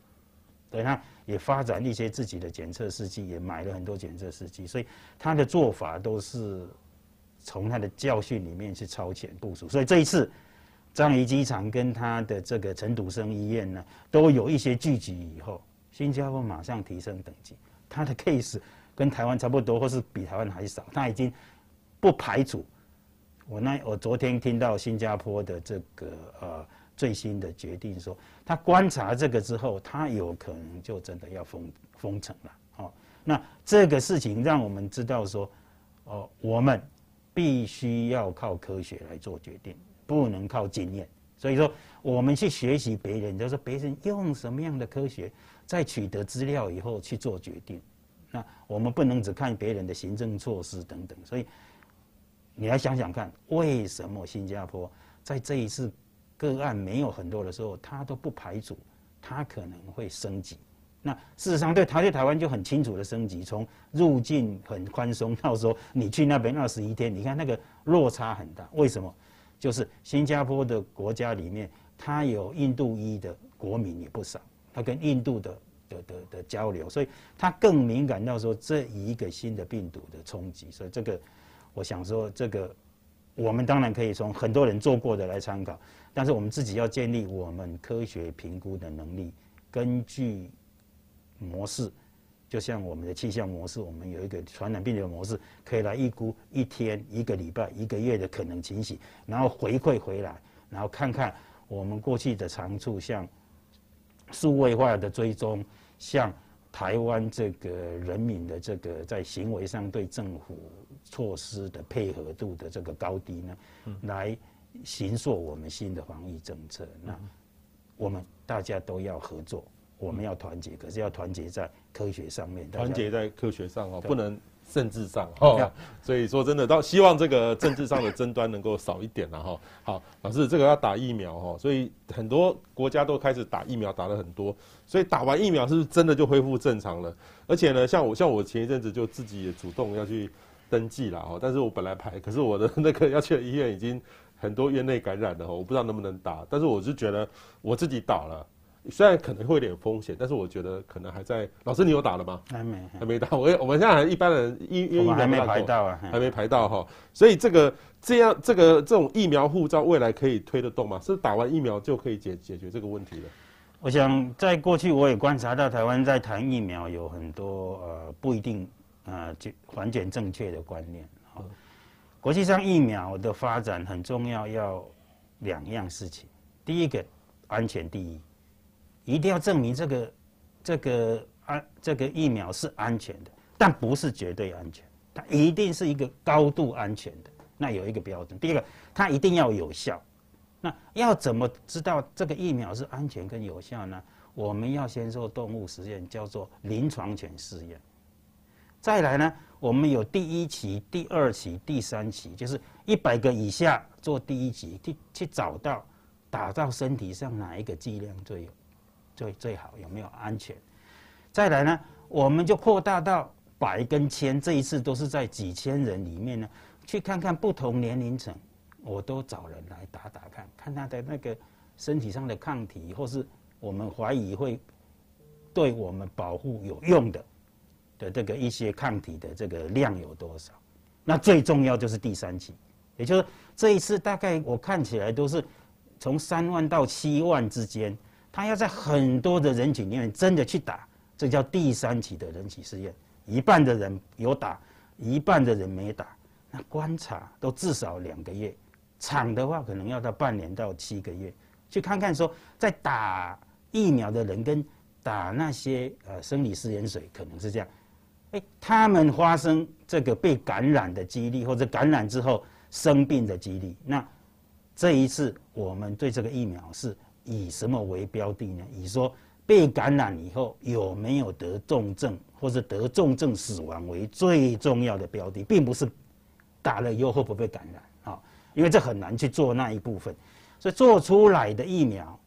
对，它也发展一些自己的检测试剂，也买了很多检测试剂，所以它的做法都是从它的教训里面去超前部署，所以这一次。樟宜机场跟他的这个陈独生医院呢，都有一些聚集以后，新加坡马上提升等级，他的 case 跟台湾差不多，或是比台湾还少，他已经不排除。我那我昨天听到新加坡的这个呃最新的决定说，他观察这个之后，他有可能就真的要封封城了。哦，那这个事情让我们知道说，哦，我们必须要靠科学来做决定。不能靠经验，所以说我们去学习别人，就是别人用什么样的科学，在取得资料以后去做决定。那我们不能只看别人的行政措施等等。所以你来想想看，为什么新加坡在这一次个案没有很多的时候，他都不排除他可能会升级。那事实上，对他对台湾就很清楚的升级，从入境很宽松到说你去那边二十一天，你看那个落差很大。为什么？就是新加坡的国家里面，它有印度裔的国民也不少，它跟印度的的的的交流，所以它更敏感到说这一个新的病毒的冲击。所以这个，我想说这个，我们当然可以从很多人做过的来参考，但是我们自己要建立我们科学评估的能力，根据模式。就像我们的气象模式，我们有一个传染病的模式，可以来预估一天、一个礼拜、一个月的可能情形，然后回馈回来，然后看看我们过去的长处，像数位化的追踪，像台湾这个人民的这个在行为上对政府措施的配合度的这个高低呢，来形塑我们新的防疫政策。那我们大家都要合作，我们要团结，可是要团结在科学上面，团结在科学上哦，不能。政治上哦，所以说真的，到希望这个政治上的争端能够少一点了哈。好，老师，这个要打疫苗哈，所以很多国家都开始打疫苗，打了很多，所以打完疫苗是不是真的就恢复正常了？而且呢，像我像我前一阵子就自己也主动要去登记了哈，但是我本来排，可是我的那个要去的医院已经很多院内感染了，我不知道能不能打，但是我是觉得我自己打了。虽然可能会有点风险，但是我觉得可能还在。老师，你有打了吗？还没，还没打。我我们现在一般人疫疫苗还没排到啊，还没排到哈。所以这个这样这个这种疫苗护照未来可以推得动吗？是打完疫苗就可以解解决这个问题了？我想在过去我也观察到台湾在谈疫苗有很多呃不一定呃就完全正确的观念。国际上疫苗的发展很重要，要两样事情。第一个，安全第一。一定要证明这个这个安这个疫苗是安全的，但不是绝对安全，它一定是一个高度安全的。那有一个标准，第一个，它一定要有效。那要怎么知道这个疫苗是安全跟有效呢？我们要先做动物实验，叫做临床前试验。再来呢，我们有第一期、第二期、第三期，就是一百个以下做第一期，去去找到打到身体上哪一个剂量最有。最最好有没有安全？再来呢，我们就扩大到百跟千，这一次都是在几千人里面呢，去看看不同年龄层，我都找人来打打看，看他的那个身体上的抗体，或是我们怀疑会对我们保护有用的的这个一些抗体的这个量有多少？那最重要就是第三期，也就是这一次大概我看起来都是从三万到七万之间。他要在很多的人群里面真的去打，这叫第三期的人体试验，一半的人有打，一半的人没打，那观察都至少两个月，长的话可能要到半年到七个月，去看看说在打疫苗的人跟打那些呃生理食盐水可能是这样，哎，他们发生这个被感染的几率或者感染之后生病的几率，那这一次我们对这个疫苗是。以什么为标的呢？以说被感染以后有没有得重症，或者得重症死亡为最重要的标的，并不是打了以后会不会感染啊？因为这很难去做那一部分，所以做出来的疫苗，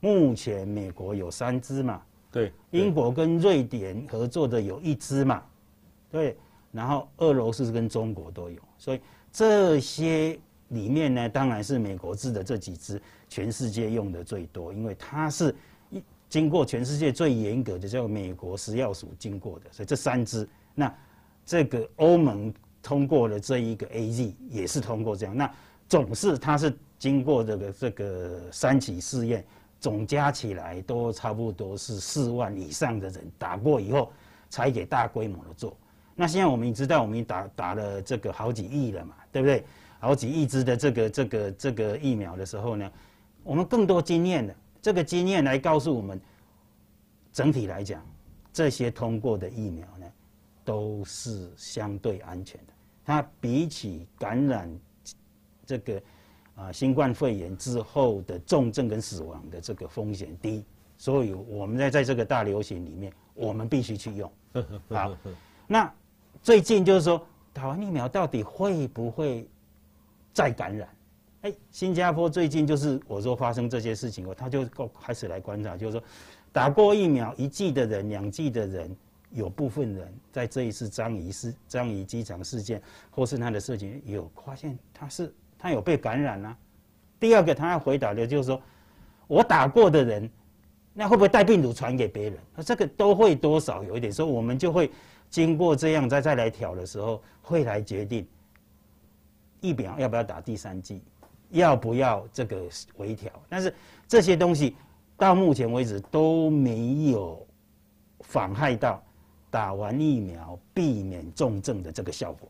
目前美国有三支嘛，对，英国跟瑞典合作的有一支嘛，对，然后俄罗斯跟中国都有，所以这些。里面呢，当然是美国制的这几支，全世界用的最多，因为它是一经过全世界最严格的叫美国食药署经过的，所以这三支，那这个欧盟通过了这一个 AZ 也是通过这样，那总是它是经过这个这个三期试验，总加起来都差不多是四万以上的人打过以后，才给大规模的做。那现在我们也知道，我们打打了这个好几亿了嘛，对不对？好几亿支的这个这个这个疫苗的时候呢，我们更多经验的这个经验来告诉我们，整体来讲，这些通过的疫苗呢，都是相对安全的。它比起感染这个啊新冠肺炎之后的重症跟死亡的这个风险低，所以我们在在这个大流行里面，我们必须去用。好，那最近就是说，打完疫苗到底会不会？再感染，哎，新加坡最近就是我说发生这些事情后，他就够开始来观察，就是说，打过疫苗一剂的人、两剂的人，有部分人在这一次张仪事、张仪机场事件或是他的事情有发现他是他有被感染啊。第二个他要回答的就是说，我打过的人，那会不会带病毒传给别人？那这个都会多少有一点，所以我们就会经过这样再再来调的时候，会来决定。疫苗要不要打第三剂？要不要这个微调？但是这些东西到目前为止都没有妨害到打完疫苗避免重症的这个效果。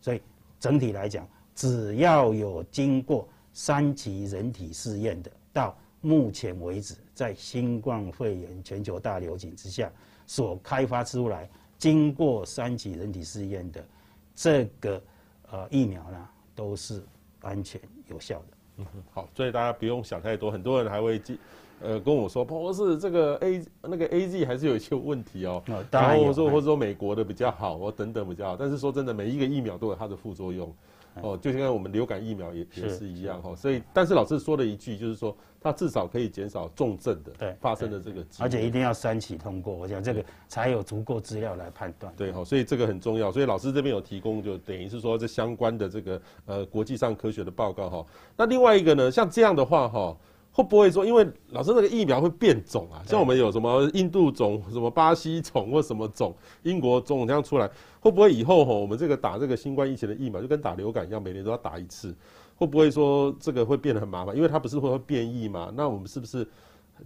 所以整体来讲，只要有经过三期人体试验的，到目前为止在新冠肺炎全球大流行之下所开发出来经过三期人体试验的这个。呃疫苗呢都是安全有效的。嗯，好，所以大家不用想太多，很多人还会记呃，跟我说，不是这个 A 那个 A Z 还是有一些问题哦。哦然后我说或者说美国的比较好，或等等比较好。但是说真的，每一个疫苗都有它的副作用。哦，就像我们流感疫苗也也是一样哈。所以，但是老师说了一句，就是说它至少可以减少重症的对发生的这个。而且一定要三期通过，我想这个才有足够资料来判断。对哈，所以这个很重要。所以老师这边有提供，就等于是说这相关的这个呃国际上科学的报告哈。那另外一个呢，像这样的话哈。会不会说，因为老师那个疫苗会变种啊？像我们有什么印度种、什么巴西种或什么种、英国种这样出来，会不会以后哈，我们这个打这个新冠疫情的疫苗就跟打流感一样，每年都要打一次？会不会说这个会变得很麻烦？因为它不是会会变异嘛？那我们是不是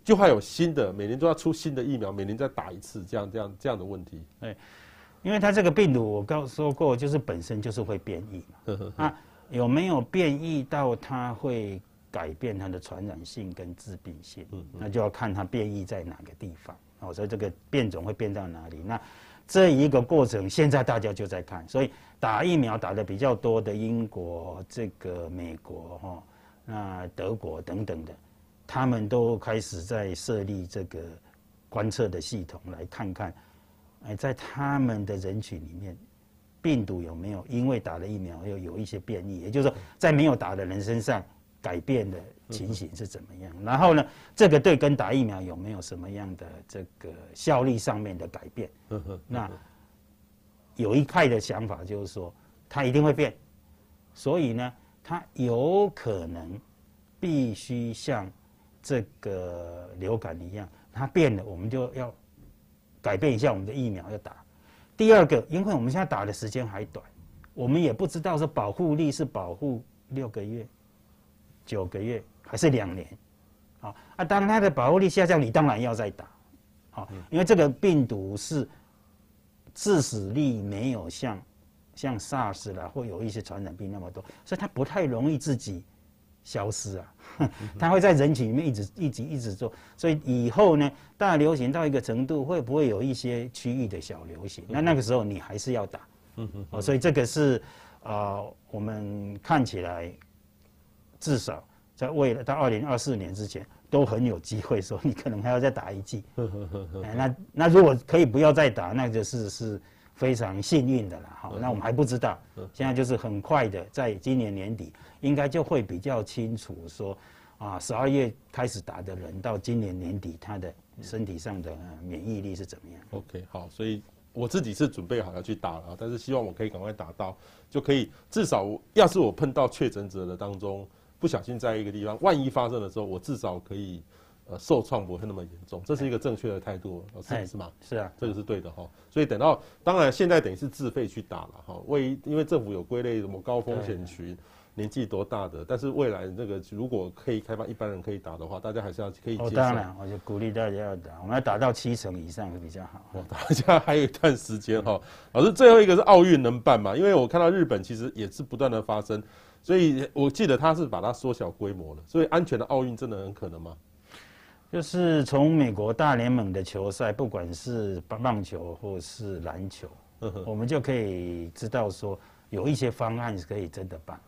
就还有新的，每年都要出新的疫苗，每年再打一次，这样这样这样的问题？哎，因为它这个病毒我刚说过，就是本身就是会变异嘛。那有没有变异到它会？改变它的传染性跟致病性，那就要看它变异在哪个地方哦，所以这个变种会变到哪里？那这一个过程现在大家就在看，所以打疫苗打的比较多的英国、这个美国哈、那德国等等的，他们都开始在设立这个观测的系统，来看看，哎，在他们的人群里面，病毒有没有因为打了疫苗又有一些变异？也就是说，在没有打的人身上。改变的情形是怎么样？然后呢，这个对跟打疫苗有没有什么样的这个效力上面的改变？那有一派的想法就是说，它一定会变，所以呢，它有可能必须像这个流感一样，它变了，我们就要改变一下我们的疫苗要打。第二个，因为我们现在打的时间还短，我们也不知道是保护力是保护六个月。九个月还是两年，啊，啊，当它的保护力下降，你当然要再打，啊，因为这个病毒是致死率没有像像 SARS 啦或有一些传染病那么多，所以它不太容易自己消失啊，它 会在人群里面一直一直一直做，所以以后呢，大流行到一个程度，会不会有一些区域的小流行？那那个时候你还是要打，嗯嗯，所以这个是啊，我们看起来。至少在未来到二零二四年之前，都很有机会说你可能还要再打一剂。那那如果可以不要再打，那就是是非常幸运的了。好，那我们还不知道，现在就是很快的，在今年年底应该就会比较清楚说，啊，十二月开始打的人到今年年底他的身体上的免疫力是怎么样？OK，好，所以我自己是准备好要去打了，但是希望我可以赶快打到，就可以至少要是我碰到确诊者的当中。不小心在一个地方，万一发生的时候，我至少可以，呃，受创不会那么严重，这是一个正确的态度，是是吗？是啊，这个是对的哈。所以等到，当然现在等于是自费去打了哈，为因为政府有归类什么高风险群，年纪多大的，但是未来那个如果可以开放一般人可以打的话，大家还是要可以接受。当然，我就鼓励大家要打，我们要打到七成以上会比较好。大家还有一段时间哈。老师，最后一个是奥运能办吗？因为我看到日本其实也是不断的发生。所以我记得他是把它缩小规模了，所以安全的奥运真的很可能吗？就是从美国大联盟的球赛，不管是棒球或是篮球，我们就可以知道说有一些方案是可以真的办，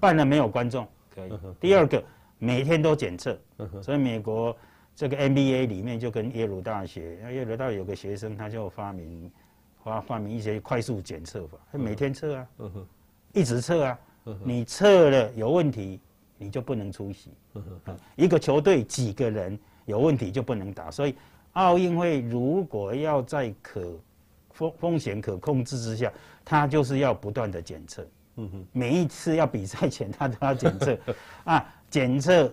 办了没有观众可以。第二个，每天都检测，所以美国这个 NBA 里面就跟耶鲁大学，耶鲁大学有个学生他就发明发发明一些快速检测法，他每天测啊，一直测啊。你测了有问题，你就不能出席。一个球队几个人有问题就不能打，所以奥运会如果要在可风风险可控制之下，它就是要不断的检测。每一次要比赛前，他都要检测 啊，检测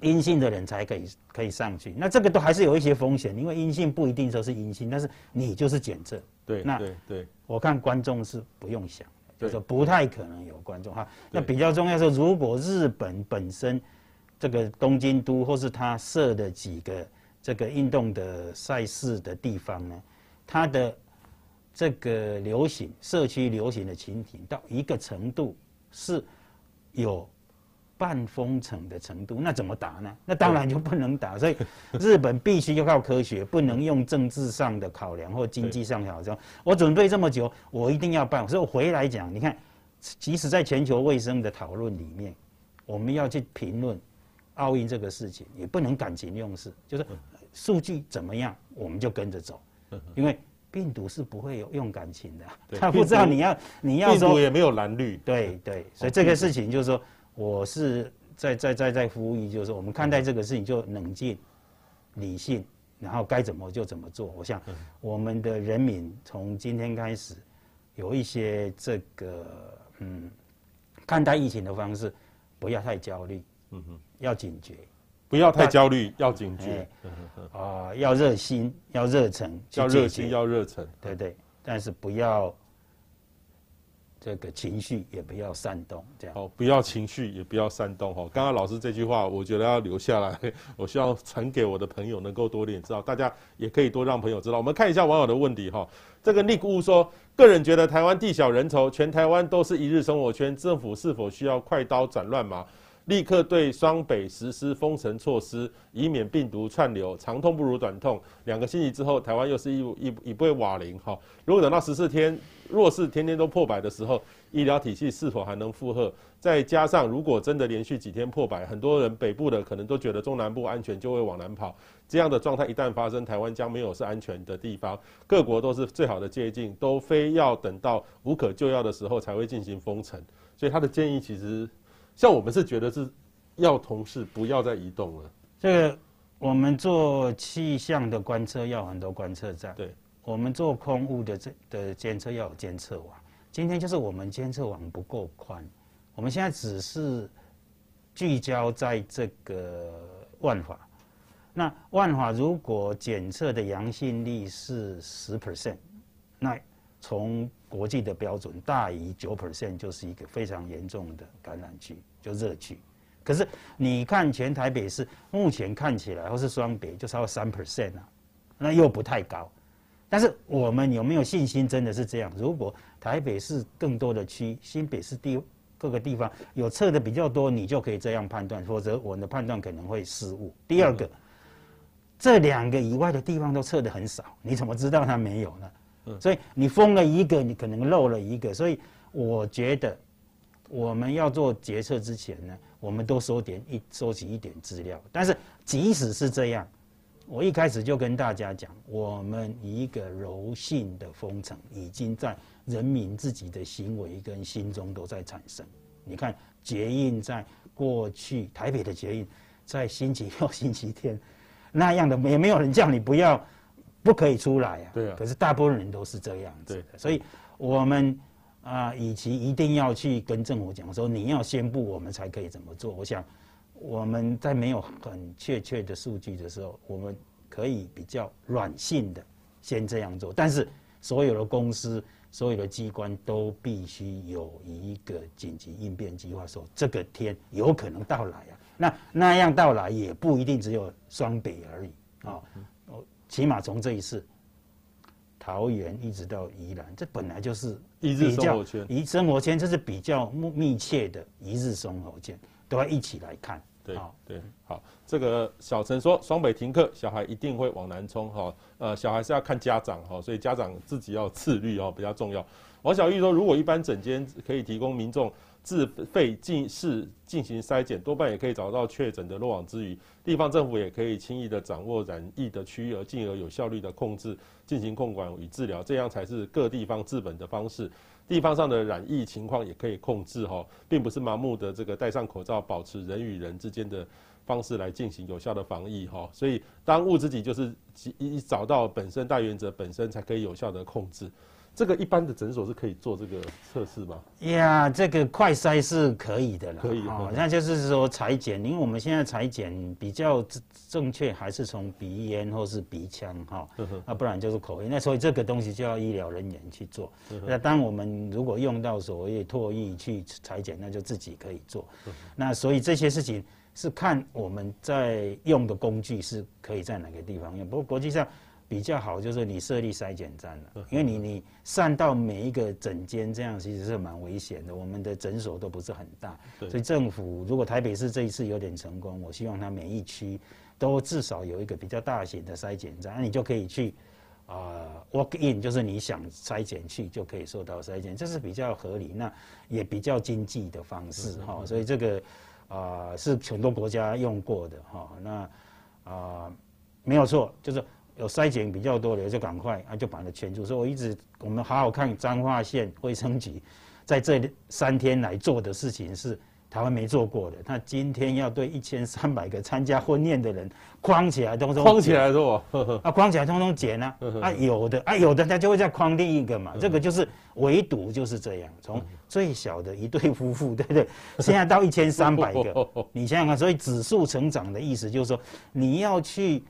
阴性的人才可以可以上去。那这个都还是有一些风险，因为阴性不一定说是阴性，但是你就是检测。对，那对对，我看观众是不用想。就是说不太可能有观众哈，那比较重要是，如果日本本身这个东京都或是他设的几个这个运动的赛事的地方呢，它的这个流行社区流行的情形到一个程度是有。半封城的程度，那怎么打呢？那当然就不能打。所以 日本必须要靠科学，不能用政治上的考量或经济上的考量。我准备这么久，我一定要办。所以我回来讲，你看即使在全球卫生的讨论里面，我们要去评论奥运这个事情，也不能感情用事，就是数据怎么样，我们就跟着走，因为病毒是不会有用感情的，他不知道你要你要说病毒也没有蓝绿，对对，所以这个事情就是说，我是在在在在呼吁，就是我们看待这个事情就冷静、理性，然后该怎么就怎么做。我想我们的人民从今天开始有一些这个。嗯，看待疫情的方式，不要太焦虑，嗯哼，要警觉，不要太焦虑，要警觉，啊，要热心，要热诚，要热心，要热诚，对对，但是不要这个情绪，也不要煽动，这样，哦，不要情绪，也不要煽动，哈，刚刚老师这句话，我觉得要留下来，我希望传给我的朋友，能够多点知道，大家也可以多让朋友知道。我们看一下网友的问题，哈，这个 Nick 说。个人觉得台湾地小人稠，全台湾都是一日生活圈，政府是否需要快刀斩乱麻，立刻对双北实施封城措施，以免病毒串流？长痛不如短痛，两个星期之后，台湾又是一一一波瓦林。哈，如果等到十四天，若是天天都破百的时候，医疗体系是否还能负荷？再加上如果真的连续几天破百，很多人北部的可能都觉得中南部安全，就会往南跑。这样的状态一旦发生，台湾将没有是安全的地方。各国都是最好的借镜，都非要等到无可救药的时候才会进行封城。所以他的建议其实，像我们是觉得是要同事不要再移动了。这个我们做气象的观测要很多观测站，对，我们做空污的这的监测要有监测网。今天就是我们监测网不够宽，我们现在只是聚焦在这个万华。那万华如果检测的阳性率是十 percent，那从国际的标准大于九 percent 就是一个非常严重的感染区，就热区。可是你看全台北市目前看起来，或是双北就超过三 percent 啊，那又不太高。但是我们有没有信心真的是这样？如果台北市更多的区，新北市地各个地方有测的比较多，你就可以这样判断，否则我们的判断可能会失误。第二个。这两个以外的地方都测得很少，你怎么知道它没有呢？所以你封了一个，你可能漏了一个。所以我觉得我们要做决策之前呢，我们都收点一收集一点资料。但是即使是这样，我一开始就跟大家讲，我们一个柔性的封城已经在人民自己的行为跟心中都在产生。你看捷运在过去台北的捷运在星期六、星期天。那样的也没有人叫你不要，不可以出来啊。对啊。可是大部分人都是这样子的。所以，我们啊，与其一定要去跟政府讲说你要宣布，我们才可以怎么做。我想，我们在没有很确切的数据的时候，我们可以比较软性的先这样做。但是，所有的公司、所有的机关都必须有一个紧急应变计划，说这个天有可能到来啊。那那样到来也不一定只有双北而已啊，哦，起码从这一次桃园一直到宜兰，这本来就是一日生活圈，一生活圈，这是比较密切的一日生活圈，都要一起来看。对对，好，这个小陈说双北停课，小孩一定会往南冲哈，呃，小孩是要看家长哈，所以家长自己要自律哦，比较重要。王小玉说，如果一般整间可以提供民众。自费进市进行筛检，多半也可以找到确诊的漏网之鱼。地方政府也可以轻易的掌握染疫的区域，而进而有效率的控制、进行控管与治疗，这样才是各地方治本的方式。地方上的染疫情况也可以控制哈，并不是盲目的这个戴上口罩，保持人与人之间的方式来进行有效的防疫哈。所以当务之急就是一找到本身大原则本身，才可以有效的控制。这个一般的诊所是可以做这个测试吗？呀，这个快筛是可以的了。可以哦，那就是说裁剪，因为我们现在裁剪比较正确，还是从鼻咽或是鼻腔哈，那不然就是口咽。那所以这个东西就要医疗人员去做。那当我们如果用到所谓唾液去裁剪，那就自己可以做。那所以这些事情是看我们在用的工具是可以在哪个地方用。不过国际上。比较好就是你设立筛检站了，因为你你散到每一个诊间这样其实是蛮危险的。我们的诊所都不是很大，所以政府如果台北市这一次有点成功，我希望它每一区都至少有一个比较大型的筛检站，那你就可以去啊，walk in 就是你想筛检去就可以受到筛检，这是比较合理，那也比较经济的方式哈。所以这个啊是很多国家用过的哈。那啊没有错，就是有筛检比较多的就赶快啊就把它圈住。所以我一直我们好好看彰化县卫生局在这三天来做的事情是。台湾没做过的，他今天要对一千三百个参加婚宴的人框起来，通通 框起来做，啊，框起来通通检啊，啊，有的啊，有的他就会再框另一个嘛，这个就是围堵就是这样，从最小的一对夫妇，对不对？现在到一千三百个，你想想看，所以指数成长的意思就是说，你要去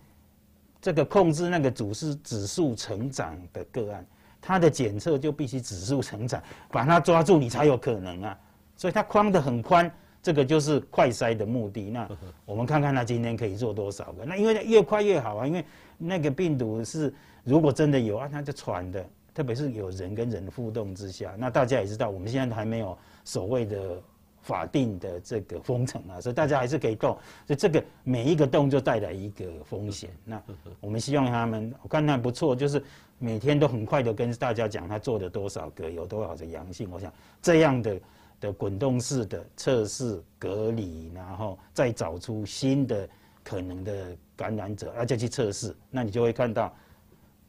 这个控制那个主是指数成长的个案，它的检测就必须指数成长，把它抓住，你才有可能啊。所以它框得很宽，这个就是快筛的目的。那我们看看它今天可以做多少个？那因为越快越好啊，因为那个病毒是如果真的有啊，它就传的，特别是有人跟人互动之下。那大家也知道，我们现在还没有所谓的法定的这个封城啊，所以大家还是可以动。所以这个每一个动就带来一个风险。那我们希望他们，我看还不错，就是每天都很快的跟大家讲他做了多少个，有多少的阳性。我想这样的。的滚动式的测试隔离，然后再找出新的可能的感染者，而且去测试，那你就会看到，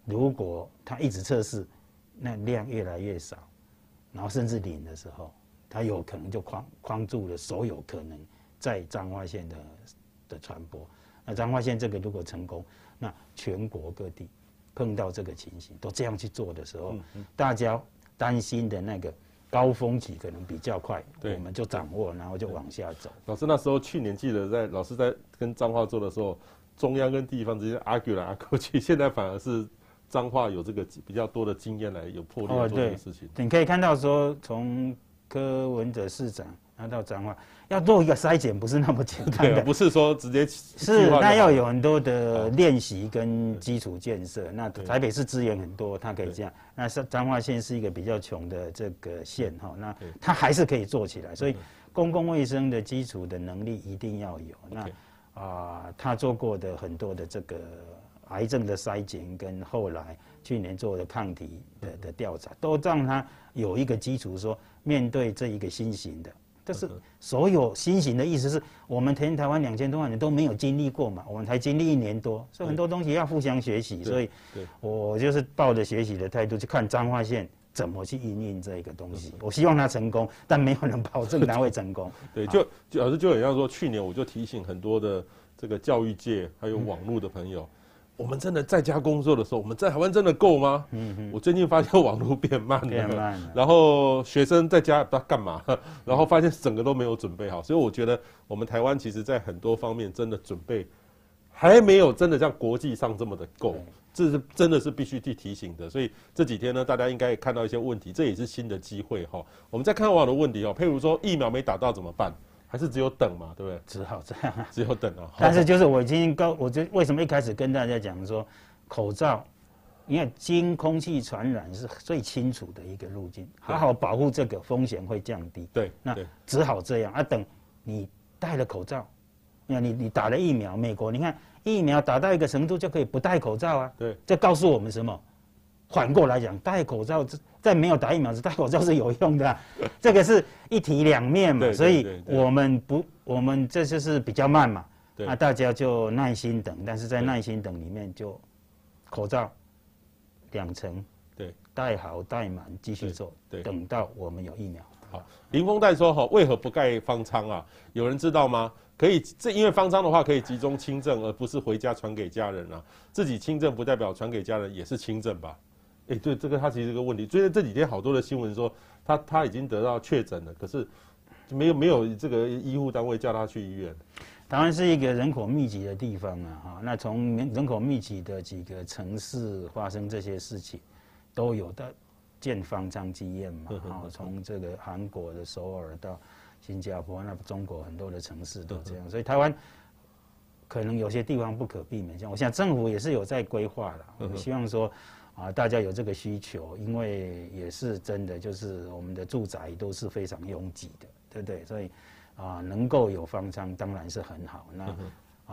如果他一直测试，那量越来越少，然后甚至零的时候，他有可能就框框住了所有可能在彰化县的的传播。那彰化县这个如果成功，那全国各地碰到这个情形都这样去做的时候，大家担心的那个。高峰期可能比较快，我们就掌握，然后就往下走。老师那时候去年记得在老师在跟彰化做的时候，中央跟地方之间 argue 来 argue 去，现在反而是彰化有这个比较多的经验来有魄力做这个事情。你可以看到说，从柯文哲市长。拿到彰化要做一个筛检，不是那么简单的，不是说直接是那要有很多的练习跟基础建设。那台北市资源很多，它可以这样。那是彰化县是一个比较穷的这个县哈，那它还是可以做起来。所以公共卫生的基础的能力一定要有。那啊，他做过的很多的这个癌症的筛检，跟后来去年做的抗体的的调查，都让他有一个基础，说面对这一个新型的。但是所有新型的意思是我们全台湾两千多万人都没有经历过嘛，我们才经历一年多，所以很多东西要互相学习，所以我就是抱着学习的态度去看彰化县怎么去应用这一个东西，我希望它成功，但没有人保证它会成功。对，就就老师就很像说，去年我就提醒很多的这个教育界还有网络的朋友。我们真的在家工作的时候，我们在台湾真的够吗？嗯嗯。我最近发现网络变慢了，变慢了。然后学生在家不知道干嘛，然后发现整个都没有准备好，所以我觉得我们台湾其实在很多方面真的准备还没有真的像国际上这么的够，这是真的是必须去提醒的。所以这几天呢，大家应该也看到一些问题，这也是新的机会哈。我们再看网友的问题哦，譬如说疫苗没打到怎么办？还是只有等嘛，对不对？只好这样，只有等啊。但是就是我已经告，我就为什么一开始跟大家讲说，口罩，因为经空气传染是最清楚的一个路径，好好保护这个风险会降低。对，那只好这样啊。等你戴了口罩，你看你你打了疫苗，美国你看疫苗打到一个程度就可以不戴口罩啊。对，这告诉我们什么？反过来讲，戴口罩在没有打疫苗时，戴口罩是有用的，这个是一体两面嘛。所以我们不，我们这就是比较慢嘛。那大家就耐心等，但是在耐心等里面，就口罩两层，对，戴好戴满，继续做，对，等到我们有疫苗。好，林峰代说：“哈，为何不盖方舱啊？有人知道吗？可以，这因为方舱的话可以集中轻症，而不是回家传给家人啊。自己轻症不代表传给家人也是轻症吧？”哎，对，这个他其实是个问题。最近这几天好多的新闻说他他已经得到确诊了，可是没有没有这个医护单位叫他去医院。台湾是一个人口密集的地方啊，哈，那从人口密集的几个城市发生这些事情，都有的建方舱经验嘛，哈，从这个韩国的首尔到新加坡，那中国很多的城市都这样，所以台湾可能有些地方不可避免。像我想政府也是有在规划的，我们希望说。啊，大家有这个需求，因为也是真的，就是我们的住宅都是非常拥挤的，对不对？所以啊，能够有方舱当然是很好。那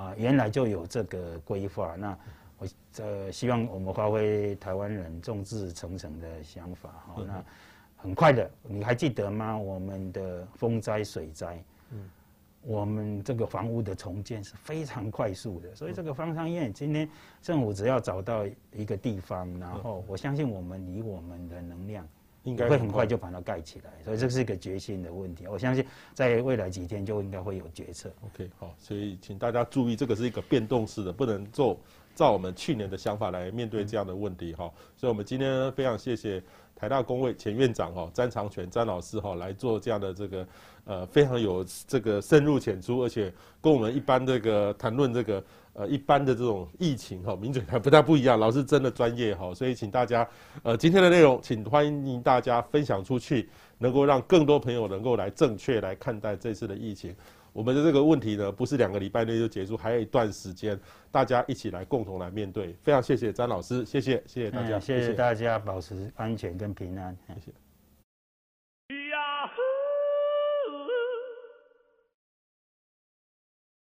啊，原来就有这个规划，那我呃希望我们发挥台湾人众志成城的想法哈。嗯、那很快的，你还记得吗？我们的风灾、水灾，嗯，我们这个房屋的重建是非常快速的。所以这个方舱医院今天政府只要找到一个地方，然后我相信我们以我们的能量。应该会很快就把它盖起来，所以这是一个决心的问题。我相信在未来几天就应该会有决策。OK，好，所以请大家注意，这个是一个变动式的，不能做照我们去年的想法来面对这样的问题哈。所以我们今天非常谢谢台大公卫前院长哈詹长全詹老师哈来做这样的这个呃非常有这个深入浅出，而且跟我们一般这个谈论这个。呃，一般的这种疫情哈，名嘴还不太不一样，老师真的专业哈，所以请大家，呃，今天的内容，请欢迎大家分享出去，能够让更多朋友能够来正确来看待这次的疫情。我们的这个问题呢，不是两个礼拜内就结束，还有一段时间，大家一起来共同来面对。非常谢谢詹老师，谢谢谢谢大家，谢谢大家保持安全跟平安，谢谢。